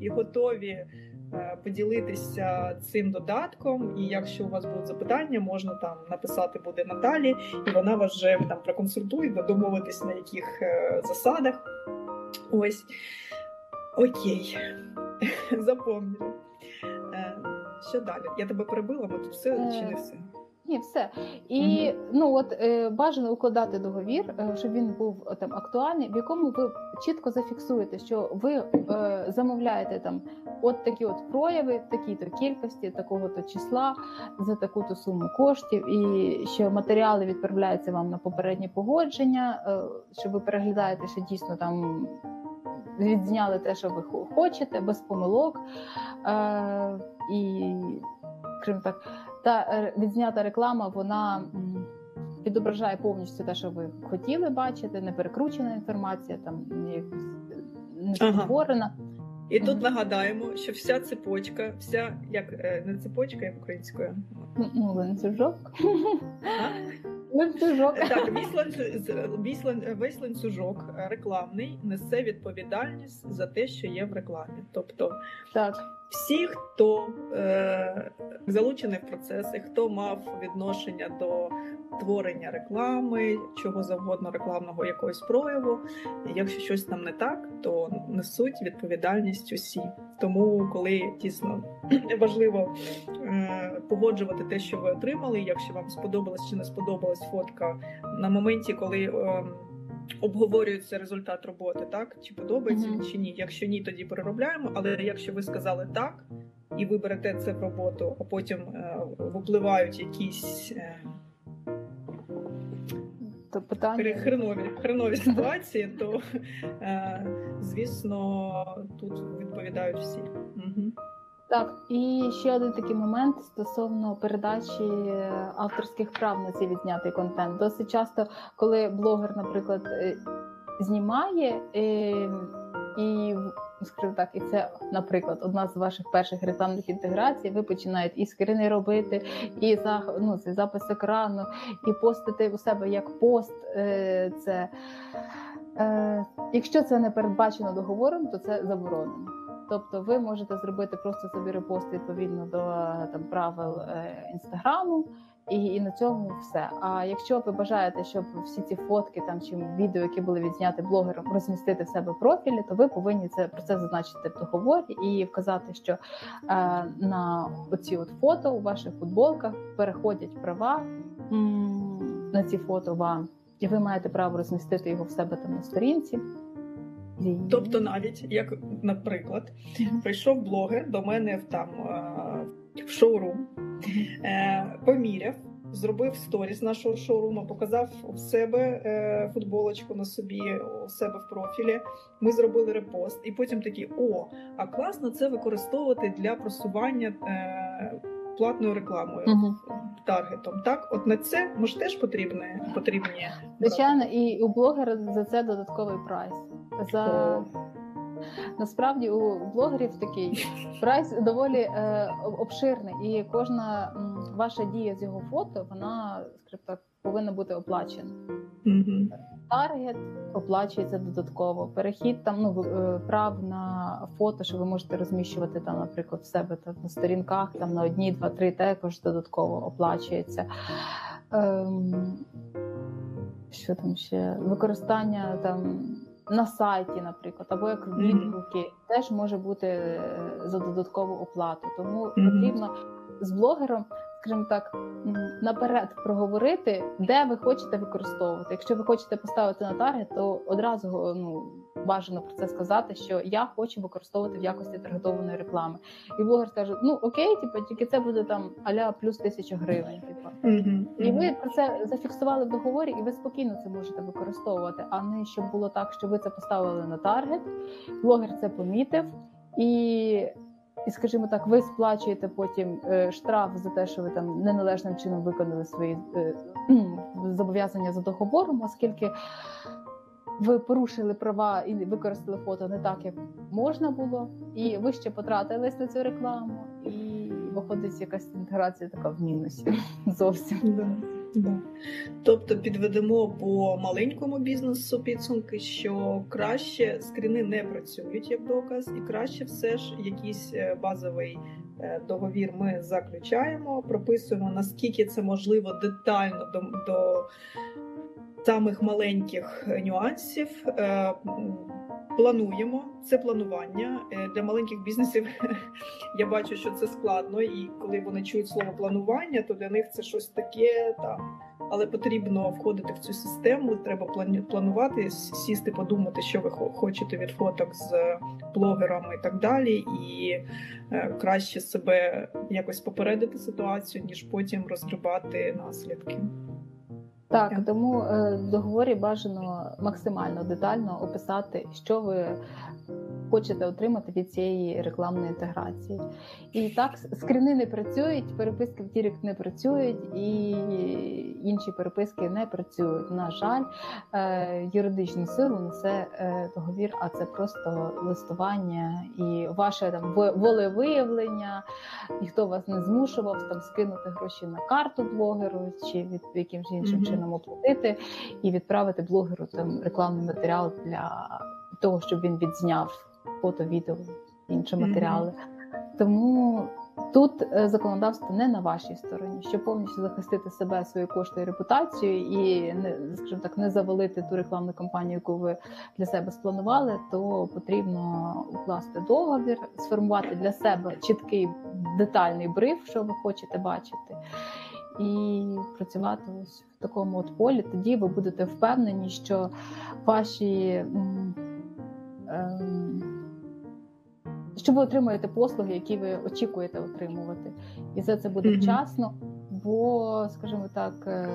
і готові е, поділитися цим додатком. І якщо у вас будуть запитання, можна там написати буде Наталі, і вона вас вже там проконсультує, домовитись на яких е, засадах. Ось окей, запомнили. Е, що далі? Я тебе перебила, ми тут все чи не все? Ні, все. І mm-hmm. ну от е, бажано укладати договір, е, щоб він був е, там актуальний, в якому ви чітко зафіксуєте, що ви е, замовляєте там от такі от прояви, такі-то кількості, такого-то числа за таку-то суму коштів, і що матеріали відправляються вам на попереднє погодження, е, що ви переглядаєте, що дійсно там. Відзняли те, що ви хочете, без помилок. Е, І крім так, та е, відзнята реклама вона відображає повністю те, що ви хотіли бачити, не перекручена інформація, там не створена. Ага. І тут нагадаємо, що вся цепочка, вся як е, не цепочка, як українською. Ну, ланцюжок. Ланцюжок. Так, весь, весь ланцюжок рекламний несе відповідальність за те, що є в рекламі. Тобто так. Всі, хто е, залучений в процеси, хто мав відношення до творення реклами, чого завгодно рекламного якогось прояву. Якщо щось там не так, то несуть відповідальність усі. Тому, коли дійсно важливо е, погоджувати те, що ви отримали, якщо вам сподобалась чи не сподобалась фотка на моменті, коли е, обговорюється результат роботи, так чи подобається mm-hmm. чи ні. Якщо ні, тоді переробляємо. Але якщо ви сказали так. І ви берете це в роботу, а потім е, випливають якісь е, то питання хренові, хренові ситуації, то е, звісно тут відповідають всі. Угу. Так, і ще один такий момент стосовно передачі авторських прав на цей відзнятий контент. Досить часто, коли блогер, наприклад, е, знімає е, і скажімо так, і це, наприклад, одна з ваших перших рекламних інтеграцій. Ви починаєте і скрини робити, і за ну, цей запис екрану, і постити у себе як пост. Е, це е, якщо це не передбачено договором, то це заборонено. Тобто ви можете зробити просто собі репост відповідно до там правил інстаграму. І і на цьому все. А якщо ви бажаєте, щоб всі ці фотки там чи відео, які були відзняті блогером, розмістити в себе в профілі, то ви повинні це про це зазначити в договорі і вказати, що е, на оці от фото у ваших футболках переходять права на ці фото вам, і ви маєте право розмістити його в себе там на сторінці. Тобто, навіть як, наприклад, прийшов блогер до мене в там в шоурум, е, поміряв, зробив сторіс нашого шоуруму, показав у себе е, футболочку на собі, у себе в профілі. Ми зробили репост, і потім такі: о, а класно це використовувати для просування. Е, Платною рекламою uh-huh. таргетом, так от на це може теж потрібні потрібні звичайно, і у блогера за це додатковий прайс за Насправді у блогерів такий прайс доволі е, обширний, і кожна м, ваша дія з його фото, вона скажімо так, повинна бути оплачена. Mm-hmm. Таргет оплачується додатково. Перехід там ну е, прав на фото, що ви можете розміщувати там, наприклад, в себе там на сторінках, там на одні, два, три також додатково оплачується. Ем, Що там ще використання там на сайті, наприклад, або як відгуки, mm-hmm. теж може бути е, за додаткову оплату. Тому mm-hmm. потрібно з блогером, скажімо так, наперед проговорити, де ви хочете використовувати. Якщо ви хочете поставити на таргет, то одразу ну бажано про це сказати, що я хочу використовувати в якості таргетованої реклами. І блогер скаже: ну окей, типу, тільки це буде там аля плюс тисяча гривень. Типу. Mm-hmm. І ви про це зафіксували в договорі, і ви спокійно це можете використовувати, а не щоб було так, що ви це поставили на таргет, блогер це помітив і. І, скажімо так, ви сплачуєте потім е, штраф за те, що ви там неналежним чином виконали свої е, зобов'язання за договором, оскільки ви порушили права і використали фото не так, як можна було, і ви ще потратились на цю рекламу, і виходить якась інтеграція така в мінусі зовсім. Тобто підведемо по маленькому бізнесу підсумки, що краще скріни не працюють як доказ, і краще все ж якийсь е, базовий е, договір ми заключаємо, прописуємо наскільки це можливо детально до. до самих маленьких е, нюансів. Е, плануємо це планування е, для маленьких бізнесів. Я бачу, що це складно, і коли вони чують слово планування, то для них це щось таке там. Але потрібно входити в цю систему. Треба планувати, сісти, подумати, що ви хочете від фоток з блогерами і так далі, і краще себе якось попередити ситуацію, ніж потім розгрібати наслідки. Так, тому е, в договорі бажано максимально детально описати, що ви хочете отримати від цієї рекламної інтеграції. І так, скріни не працюють, переписки в Direct не працюють, і інші переписки не працюють. На жаль, е, юридичну силу несе е, договір, а це просто листування і ваше там волевиявлення, ніхто вас не змушував там скинути гроші на карту блогеру чи від якимось іншим mm-hmm. чином оплатити і відправити блогеру там рекламний матеріал для того, щоб він відзняв фото, відео, інші матеріали. Mm-hmm. Тому тут е, законодавство не на вашій стороні, щоб повністю захистити себе, свої кошти і репутацію, і не скажімо так, не завалити ту рекламну кампанію, яку ви для себе спланували, то потрібно укласти договір, сформувати для себе чіткий детальний бриф, що ви хочете бачити. І працювати ось в такому от полі, тоді ви будете впевнені, що ваші ем, що ви отримуєте послуги, які ви очікуєте отримувати, і за це буде вчасно. Бо, скажімо так, е,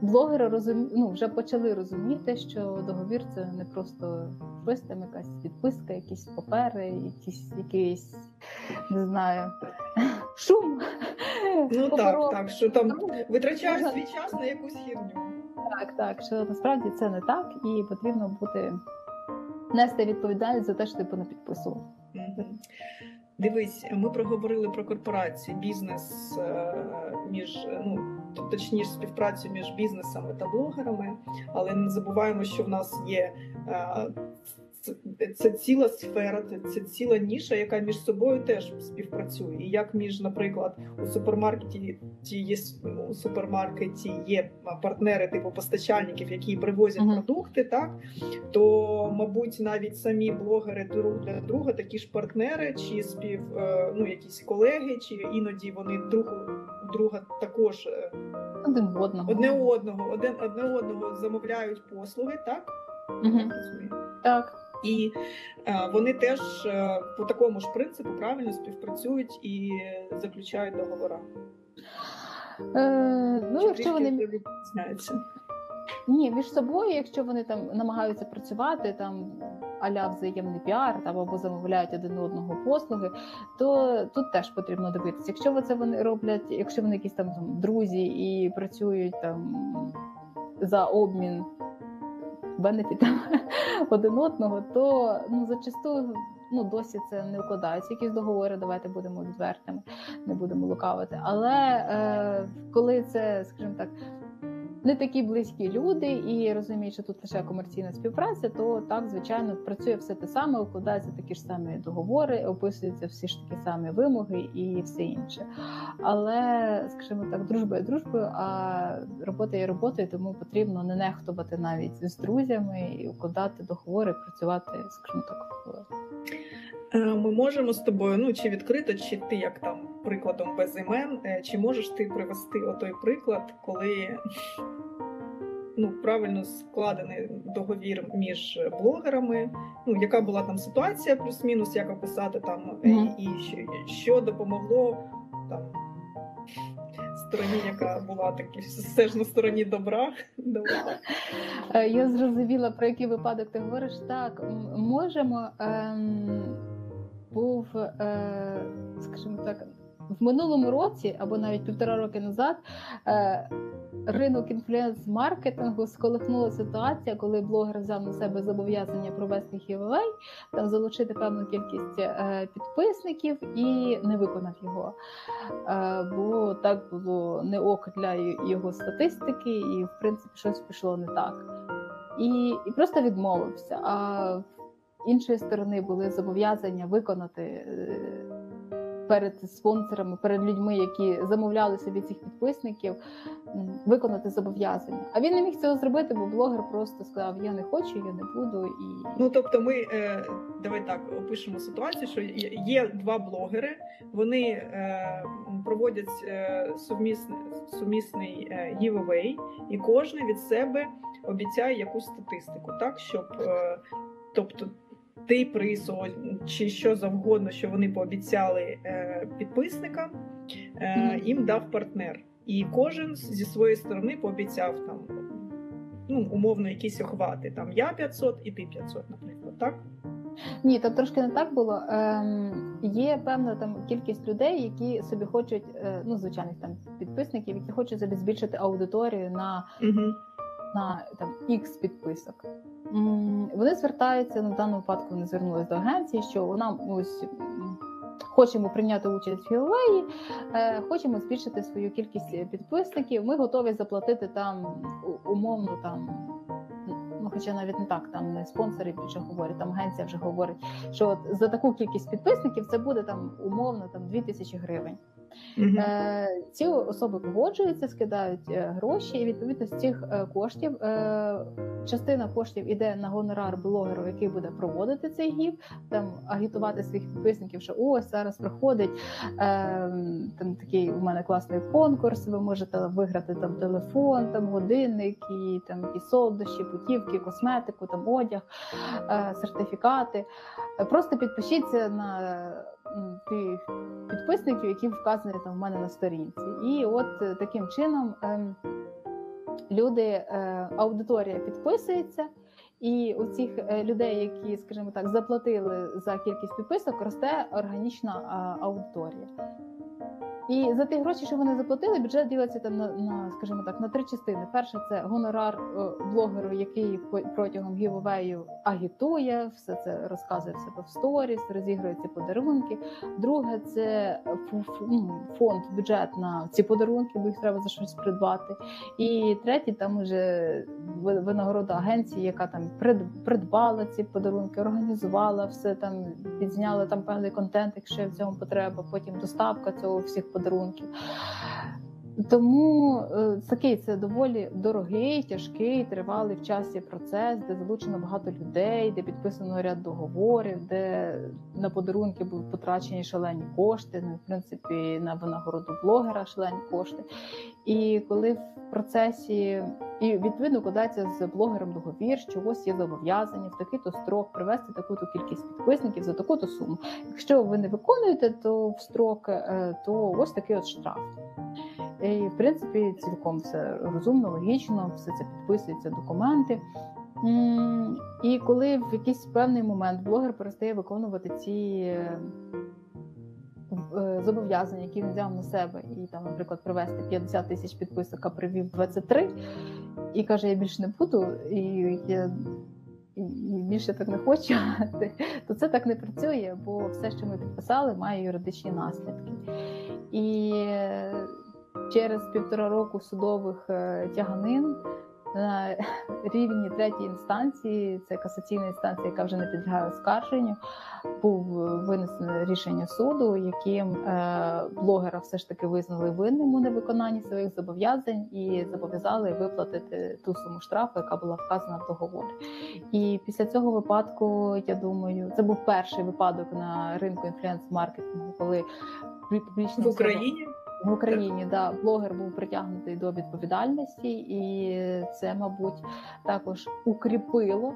блогери розумі... ну, вже почали розуміти, що договір це не просто щось там, якась підписка, якісь папери, якісь якийсь не знаю шум. Ну так, так, що там витрачаєш свій час на якусь хірню. Так, так, що насправді це не так, і потрібно бути нести відповідальність за те, що ти понапідписував. Мгм. Дивись, ми проговорили про корпорації, бізнес е, між ну точніше співпрацю між бізнесами та блогерами, але не забуваємо, що в нас є е, це, це ціла сфера, це, це ціла ніша, яка між собою теж співпрацює. І як між, наприклад, у супермаркеті ті є у супермаркеті є партнери типу постачальників, які привозять Мгм. продукти, так то мабуть навіть самі блогери друг для друга такі ж партнери, чи спів е, ну якісь колеги, чи іноді вони друг друга також е, Один одного. одне одного, один одне одного замовляють послуги, так. Розумію. Так. І е, вони теж е, по такому ж принципу правильно співпрацюють і заключають договори. Е, ну, Чи якщо вони відрізняються? Ні, між собою, якщо вони там намагаються працювати там аля взаємний піар там або замовляють один одного послуги, то тут теж потрібно дивитися. Якщо це вони роблять, якщо вони якісь там, там друзі і працюють там за обмін бенефітами один одного, то ну зачасту ну досі це не вкладається. Якісь договори, давайте будемо відвертими, не будемо лукавити. Але е, коли це, скажімо так не такі близькі люди і розуміють, що тут лише комерційна співпраця, то так звичайно працює все те саме, укладаються такі ж самі договори, описуються всі ж такі самі вимоги і все інше. Але, скажімо так, дружба є дружбою, а робота є роботою, тому потрібно не нехтувати навіть з друзями і укладати договори, працювати, скажімо так, Ми можемо з тобою, ну чи відкрито, чи ти як там прикладом без імен, е, чи можеш ти привести отой приклад, коли ну, правильно складений договір між блогерами, ну яка була там ситуація, плюс-мінус, як описати там, е, Мгм. і що, що допомогло там стороні, яка була такі все ж на стороні добра. Е, Я зрозуміла, про який випадок ти говориш. Так, можемо. Ем, був, е, скажімо так, в минулому році, або навіть півтора роки назад, е, ринок інфлюенс-маркетингу сколихнула ситуація, коли блогер взяв на себе зобов'язання провести giveaway, там залучити певну кількість е, підписників і не виконав його. Бо так було не ок для його статистики, і в принципі щось пішло не так. І, і просто відмовився. А іншої сторони були зобов'язання виконати е, перед спонсорами, перед людьми, які замовляли собі цих підписників, виконати зобов'язання. А він не міг цього зробити, бо блогер просто сказав: Я не хочу, я не буду. І Ну тобто, ми е, давай так опишемо ситуацію, що є два блогери, вони е, проводять сумісний, сумісний giveaway, і кожен від себе обіцяє якусь статистику, так щоб тобто. Ти приз чи що завгодно, що вони пообіцяли е, підписникам, е, їм дав партнер. І кожен зі своєї сторони пообіцяв там ну, умовно якісь охвати. Там я 500 і ти 500, наприклад, так? Ні, там трошки не так було. Ем, є певна там кількість людей, які собі хочуть, е, ну звичайних там підписників, які хочуть собі збільшити аудиторію на Угу. На там X підписок. Вони звертаються ну, в даному випадку. Вони звернулися до агенції, що вона ось хочемо прийняти участь в філеї, е, хочемо збільшити свою кількість підписників. Ми готові заплатити там умовно там. Ну, хоча навіть не так, там не спонсори вже говорять, там агенція вже говорить, що от за таку кількість підписників це буде там умовно там 2000 гривень. Е, ці особи погоджуються, скидають е, гроші, і відповідно з цих е, коштів частина коштів іде на гонорар блогеру, який буде проводити цей гіп, там агітувати своїх підписників, що ось зараз проходить е, там такий у мене класний конкурс. Ви можете виграти там телефон, там годинник, і там якісь солодощі, путівки, косметику, там одяг, сертифікати. Просто підпишіться на тих підписників, які вказані там в мене на сторінці. І от е, таким чином ем, люди, е, аудиторія підписується. І у цих е, людей, які, скажімо так, заплатили за кількість підписок, росте органічна аудиторія. І за ті гроші, що вони заплатили, бюджет ділиться там на, на скажімо так, на три частини. Перша це гонорар е, блогеру, який протягом гівовею агітує, все це розказує в в сторіс, розігрує ці подарунки. Друге, це ну, фонд, бюджет на ці подарунки, бо їх треба за щось придбати. І третє, там уже винагорода агенції, яка там придбала ці подарунки, організувала все там, підзняла там певний контент, якщо в цьому потреба. Потім доставка цього всіх подарунків подарунків. Тому е, такий це доволі дорогий, тяжкий, тривалий в часі процес, де залучено багато людей, де підписано ряд договорів, де на подарунки були потрачені шалені кошти. Ну, в принципі, на винагороду блогера шалені кошти. І коли в процесі і відповідно кладається з блогером договір, що ось є зобов'язання в такий-то строк привести таку-то кількість підписників за таку-то суму. Якщо ви не виконуєте то в строк, е, то ось такий от штраф. І, В принципі, цілком все розумно, логічно, все це підписується, документи. І коли в якийсь певний момент блогер перестає виконувати ці е, зобов'язання, які він взяв на себе, і там, наприклад, привести 50 тисяч підписок, а привів 23, і каже: Я більше не буду, і я і більше так не хочу, то це так не працює, бо все, що ми підписали, має юридичні наслідки. І через півтора року судових е, тяганин на рівні третьої інстанції, це касаційна інстанція, яка вже не підлягає оскарженню, був винесене рішення суду, яким е, блогера все ж таки визнали винним у невиконанні своїх зобов'язань і зобов'язали виплатити ту суму штрафу, яка була вказана в договорі. І після цього випадку, я думаю, це був перший випадок на ринку інфлюенс-маркетингу, коли публічна в Україні в Україні да блогер був притягнутий до відповідальності, і це, мабуть, також укріпило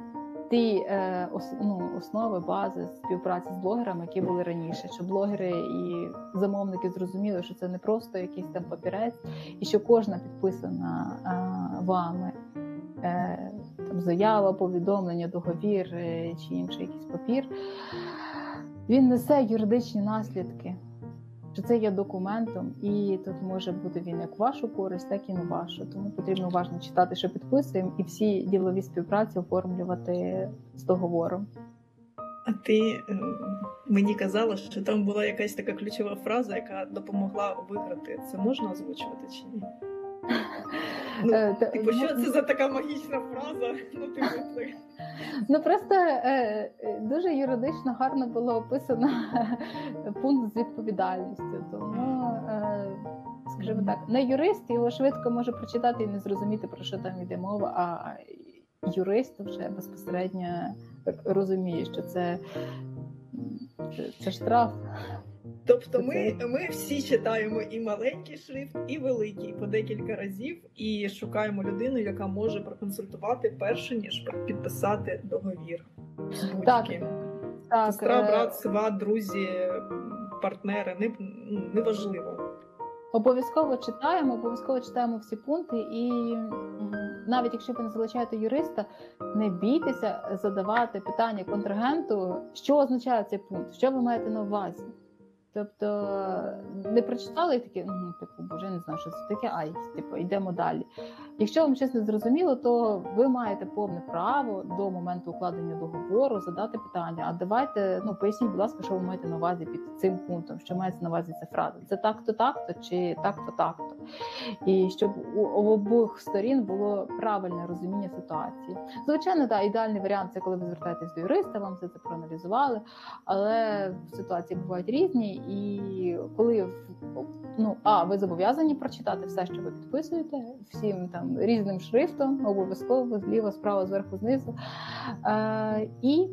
ті е, ос, ну, основи бази співпраці з блогерами, які були раніше. Що блогери і замовники зрозуміли, що це не просто якийсь там папірець, і що кожна підписана е, вами. Е, там заява, повідомлення, договір е, чи інший якийсь папір, він несе юридичні наслідки що це є документом, і тут може бути він як в вашу користь, так і на вашу. Тому потрібно уважно читати, що підписуємо, і всі ділові співпраці оформлювати з договором. А ти е, мені казала, що там була якась така ключова фраза, яка допомогла виграти. Це можна озвучувати чи ні? Ну, е, Типу, що це за така магічна фраза? Ну, типу, Ну просто е, е, дуже юридично гарно було описано пункт з відповідальністю. Тому, скажімо так, не юрист його швидко може прочитати і не зрозуміти, про що там йде мова, а юрист вже безпосередньо розуміє, що це, це штраф. Тобто ми ми всі читаємо і маленький шрифт, і великий по декілька разів, і шукаємо людину, яка може проконсультувати перше ніж підписати договір. Так, так. Сестра, е, брат, сват, друзі, партнери не ну, неважливо. Обов'язково читаємо, обов'язково читаємо всі пункти, і навіть якщо ви не залучаєте юриста, не бійтеся задавати питання контрагенту, що означає цей пункт, що ви маєте на увазі. Тобто не прочитали і такі, типу, боже, не знаю, що це таке, ай, типу, йдемо далі. Якщо вам щось не зрозуміло, то ви маєте повне право до моменту укладення договору задати питання. А давайте ну поясніть, будь ласка, що ви маєте на увазі під цим пунктом, що мається на увазі ця фраза. Це так-то, так-то чи так-то, так-то. І щоб у обох сторін було правильне розуміння ситуації. Звичайно, так, ідеальний варіант це коли ви звертаєтесь до юриста, вам все це проаналізували, але ситуації бувають різні. І коли ну а ви зобов'язані прочитати все, що ви підписуєте, всім там різним шрифтом, обов'язково зліва, справа, зверху, знизу. Е, І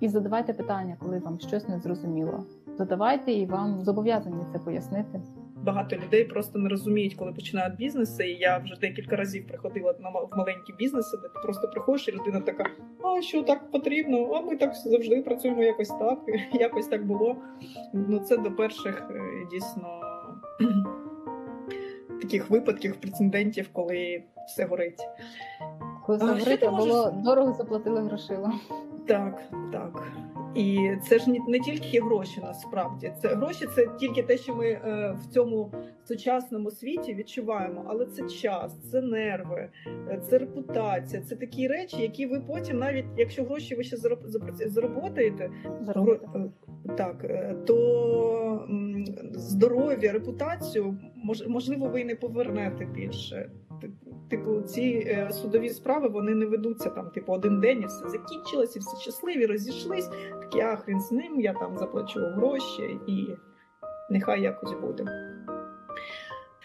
і задавайте питання, коли вам щось не зрозуміло. Задавайте і вам зобов'язані це пояснити багато людей просто не розуміють, коли починають бізнеси. І я вже декілька разів приходила на в маленькі бізнеси, де ти просто приходиш, і людина така: а що так потрібно? А ми так завжди працюємо якось так, якось так було. Ну це до перших е, дійсно таких випадків, прецедентів, коли все горить. Коли все горить, було дорого заплатили грошима. Так, так. І це ж не тільки гроші, насправді це гроші, це тільки те, що ми е, в цьому сучасному світі відчуваємо. Але це час, це нерви, е, це репутація, це такі речі, які ви потім, навіть якщо гроші ви ще заработаєте, так то здоров'я, репутацію можливо, ви і не повернете більше. Типу, ці е, судові справи вони не ведуться там, типу, один день і все закінчилось, і всі щасливі, розійшлись. Такі, а хрін з ним, я там заплачу гроші і нехай якось буде.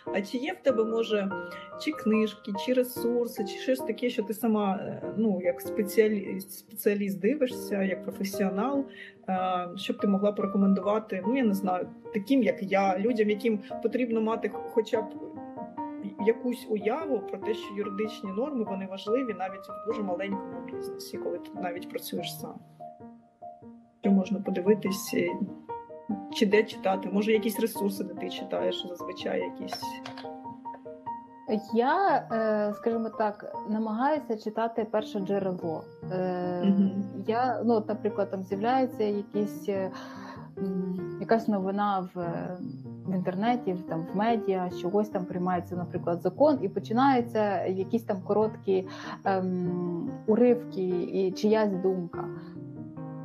А чи є в тебе, може, чи книжки, чи ресурси, чи щось таке, що ти сама, е, ну, як спеціаліст, спеціаліст дивишся, як професіонал, е, щоб ти могла порекомендувати, ну я не знаю, таким як я, людям, яким потрібно мати хоча б якусь уяву про те, що юридичні норми вони важливі навіть в дуже маленькому бізнесі, коли ти навіть працюєш сам. Що можна подивитись, е, чи де читати, може якісь ресурси, де ти читаєш зазвичай якісь. Я, е, скажімо так, намагаюся читати перше джерело. Mm-hmm. Я, ну, наприклад, там з'являється якісь якась новина в в інтернеті, там в медіа, чогось там приймається, наприклад, закон, і починаються якісь там короткі ем, уривки і чиясь думка.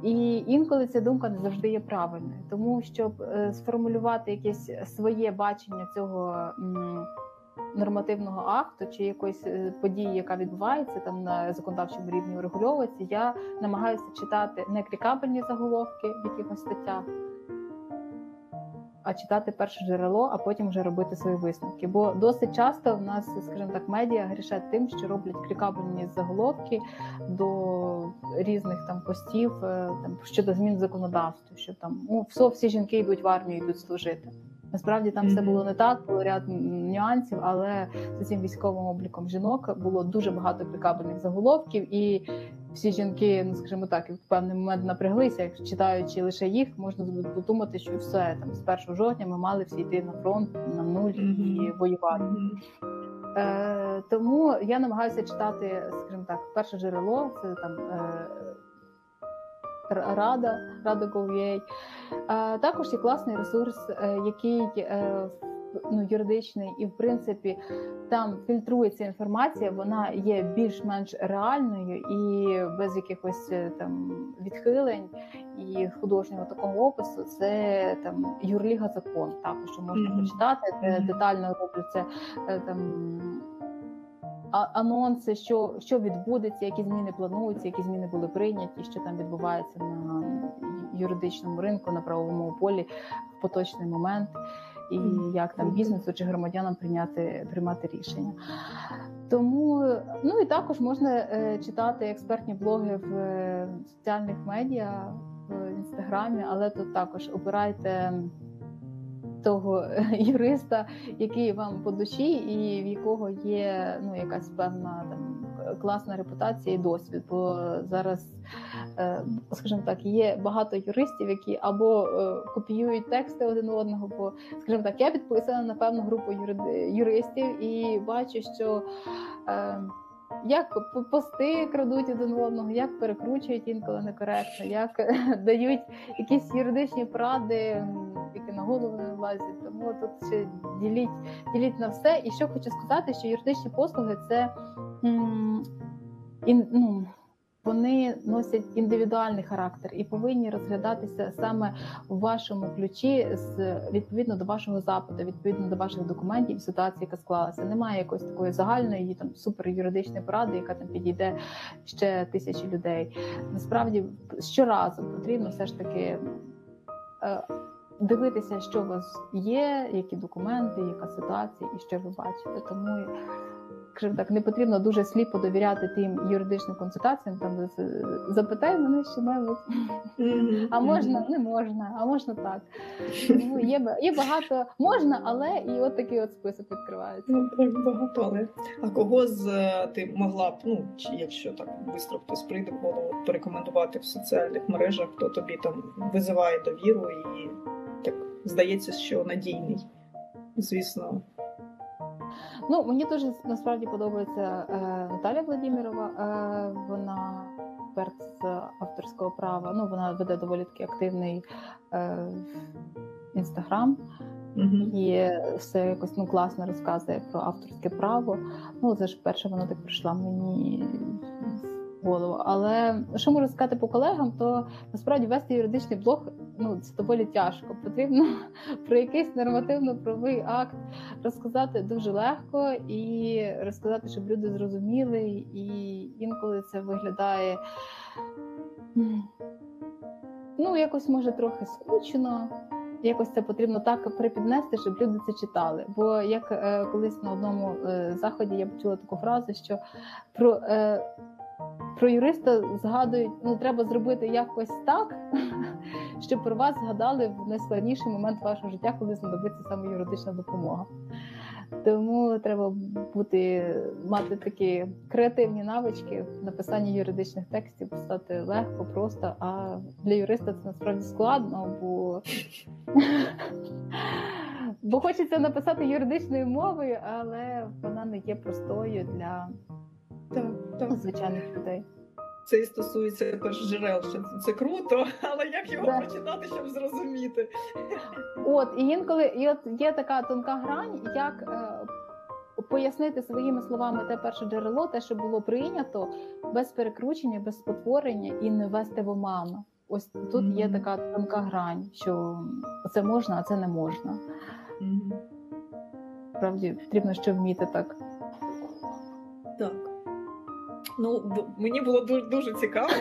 І інколи ця думка не завжди є правильною, тому щоб е, сформулювати якесь своє бачення цього. М, Нормативного акту чи якоїсь е, події, яка відбувається там на законодавчому рівні урегульовується, я намагаюся читати не клікабельні заголовки в якихось статтях, а читати перше джерело, а потім вже робити свої висновки. Бо досить часто в нас, скажімо так, медіа грішать тим, що роблять клікабельні заголовки до різних там постів е, там щодо змін в законодавстві, що там ну все, всі жінки йдуть в армію, йдуть служити. Насправді там все було не так, було ряд нюансів, але за цим військовим обліком жінок було дуже багато клікабельних заголовків, і всі жінки, ну скажімо так, в певний момент напряглися. Як читаючи лише їх, можна подумати, що все там з 1 жовтня ми мали всі йти на фронт на нуль і воювати. Е, Тому я намагаюся читати, скажімо так, перше джерело це там. Е, Рада, Рада Gov.ua. Також є класний ресурс, е, який е, ну, юридичний, і в принципі там фільтрується інформація, вона є більш-менш реальною і без якихось е, там відхилень і художнього такого опису. Це там юрліга закон, також що можна почитати, де детально робляться там анонси, що що відбудеться, які зміни плануються, які зміни були прийняті, що там відбувається на юридичному ринку, на правовому полі в поточний момент, і як там бізнесу чи громадянам прийняти приймати рішення. Тому ну і також можна е, читати експертні блоги в е, соціальних медіа в інстаграмі, але тут також обирайте того юриста, який вам по душі, і в якого є ну якась певна там класна репутація і досвід. Бо зараз, е, скажімо так, є багато юристів, які або е, копіюють тексти один одного, бо скажімо так, я підписана на певну групу юристів і бачу, що. Як пости крадуть один одного, як перекручують інколи некоректно, як дають якісь юридичні поради, які на голову не влазять. Тому тут ще діліть діліть на все. І що хочу сказати, що юридичні послуги це м, ну, вони носять індивідуальний характер і повинні розглядатися саме в вашому ключі з відповідно до вашого запиту, відповідно до ваших документів ситуації, яка склалася. Немає якоїсь такої загальної там супер юридичної поради, яка там підійде ще тисячі людей. Насправді щоразу потрібно все ж таки. Е, дивитися, що у вас є, які документи, яка ситуація, і що ви бачите. Тому скажімо так, не потрібно дуже сліпо довіряти тим юридичним консультаціям. Там запитай мене що небудь а можна, не можна, а можна так. Ну, Є є багато можна, але і от такий от список відкривається. Ну, так багато, але а кого з е, ти могла б, ну чи якщо так швидко хтось прийде, голову порекомендувати в соціальних мережах, хто тобі там визиває довіру і так здається, що надійний, звісно. Ну, мені дуже насправді подобається е, Наталя Владимирова. Е, вона експерт з авторського права. Ну, вона веде доволі таки активний інстаграм. Мгм. І все якось ну класно розказує про авторське право. Ну це ж перше воно так прийшло мені в голову. Але що можу сказати по колегам, то насправді вести юридичний блог ну це доволі тяжко. Потрібно про якийсь нормативно-правовий акт розказати дуже легко і розказати, щоб люди зрозуміли, і інколи це виглядає. Ну, якось може трохи скучно, якось це потрібно так припіднести, щоб люди це читали. Бо як е, колись на одному е, заході я почула таку фразу, що про, е, про юриста згадують, ну треба зробити якось так, щоб про вас згадали в найскладніший момент вашого життя, коли знадобиться саме юридична допомога. Тому треба бути мати такі креативні навички в написанні юридичних текстів, писати легко, просто. А для юриста це насправді складно, бо, бо хочеться написати юридичною мовою, але вона не є простою для Так, так. звичайних людей. Це і стосується теж джерел, що це круто, але як його Да. прочитати, щоб зрозуміти? От і інколи і от є така тонка грань, як е, пояснити своїми словами те перше джерело, те, що було прийнято, без перекручення, без спотворення і не вести в оману. Ось тут є така тонка грань, що це можна, а це не можна. Справді потрібно ще вміти так. Так. Ну, мені було дуже, дуже цікаво.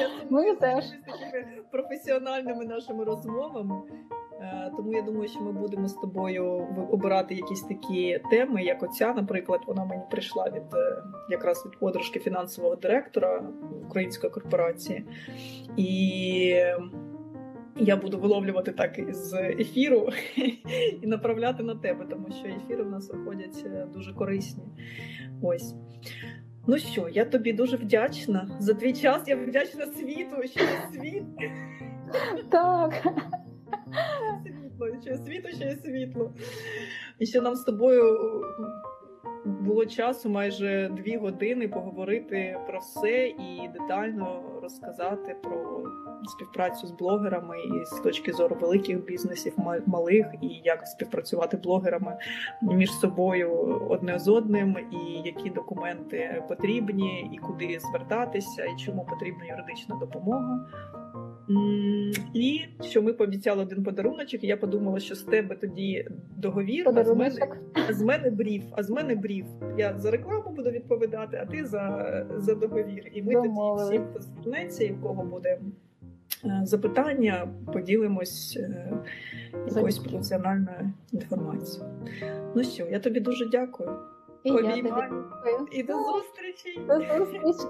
Я Мені сумніваюся теж. з такими професіональними нашими розмовами. Е, Тому я думаю, що ми будемо з тобою обирати якісь такі теми, як оця, наприклад, вона мені прийшла від е, якраз від подружки фінансового директора української корпорації. І я буду виловлювати так з ефіру і направляти на тебе, тому що ефіри в нас виходять е, дуже корисні. Ось. Ну що, я тобі дуже вдячна за твій час. Я вдячна світу, що є світ, Так, світло, що є світло, що є світло. І що нам з тобою було часу майже дві години поговорити про все і детально розказати про співпрацю з блогерами і з точки зору великих бізнесів, ма- малих, і як співпрацювати блогерами між собою одне з одним, і які документи потрібні, і куди звертатися, і чому потрібна юридична допомога. І що ми пообіцяли один подаруночок, і я подумала, що з тебе тоді договір, а з мене, а з мене брів. А з мене брів. Я за рекламу буду відповідати, а ти за, за договір. І ми Домовились. тоді всі, хто звернеться, і в кого буде е, запитання, поділимось е, якоюсь професіональною інформацією. Ну що, я тобі дуже дякую. І я тобі дякую. і до зустрічі! До зустрічі.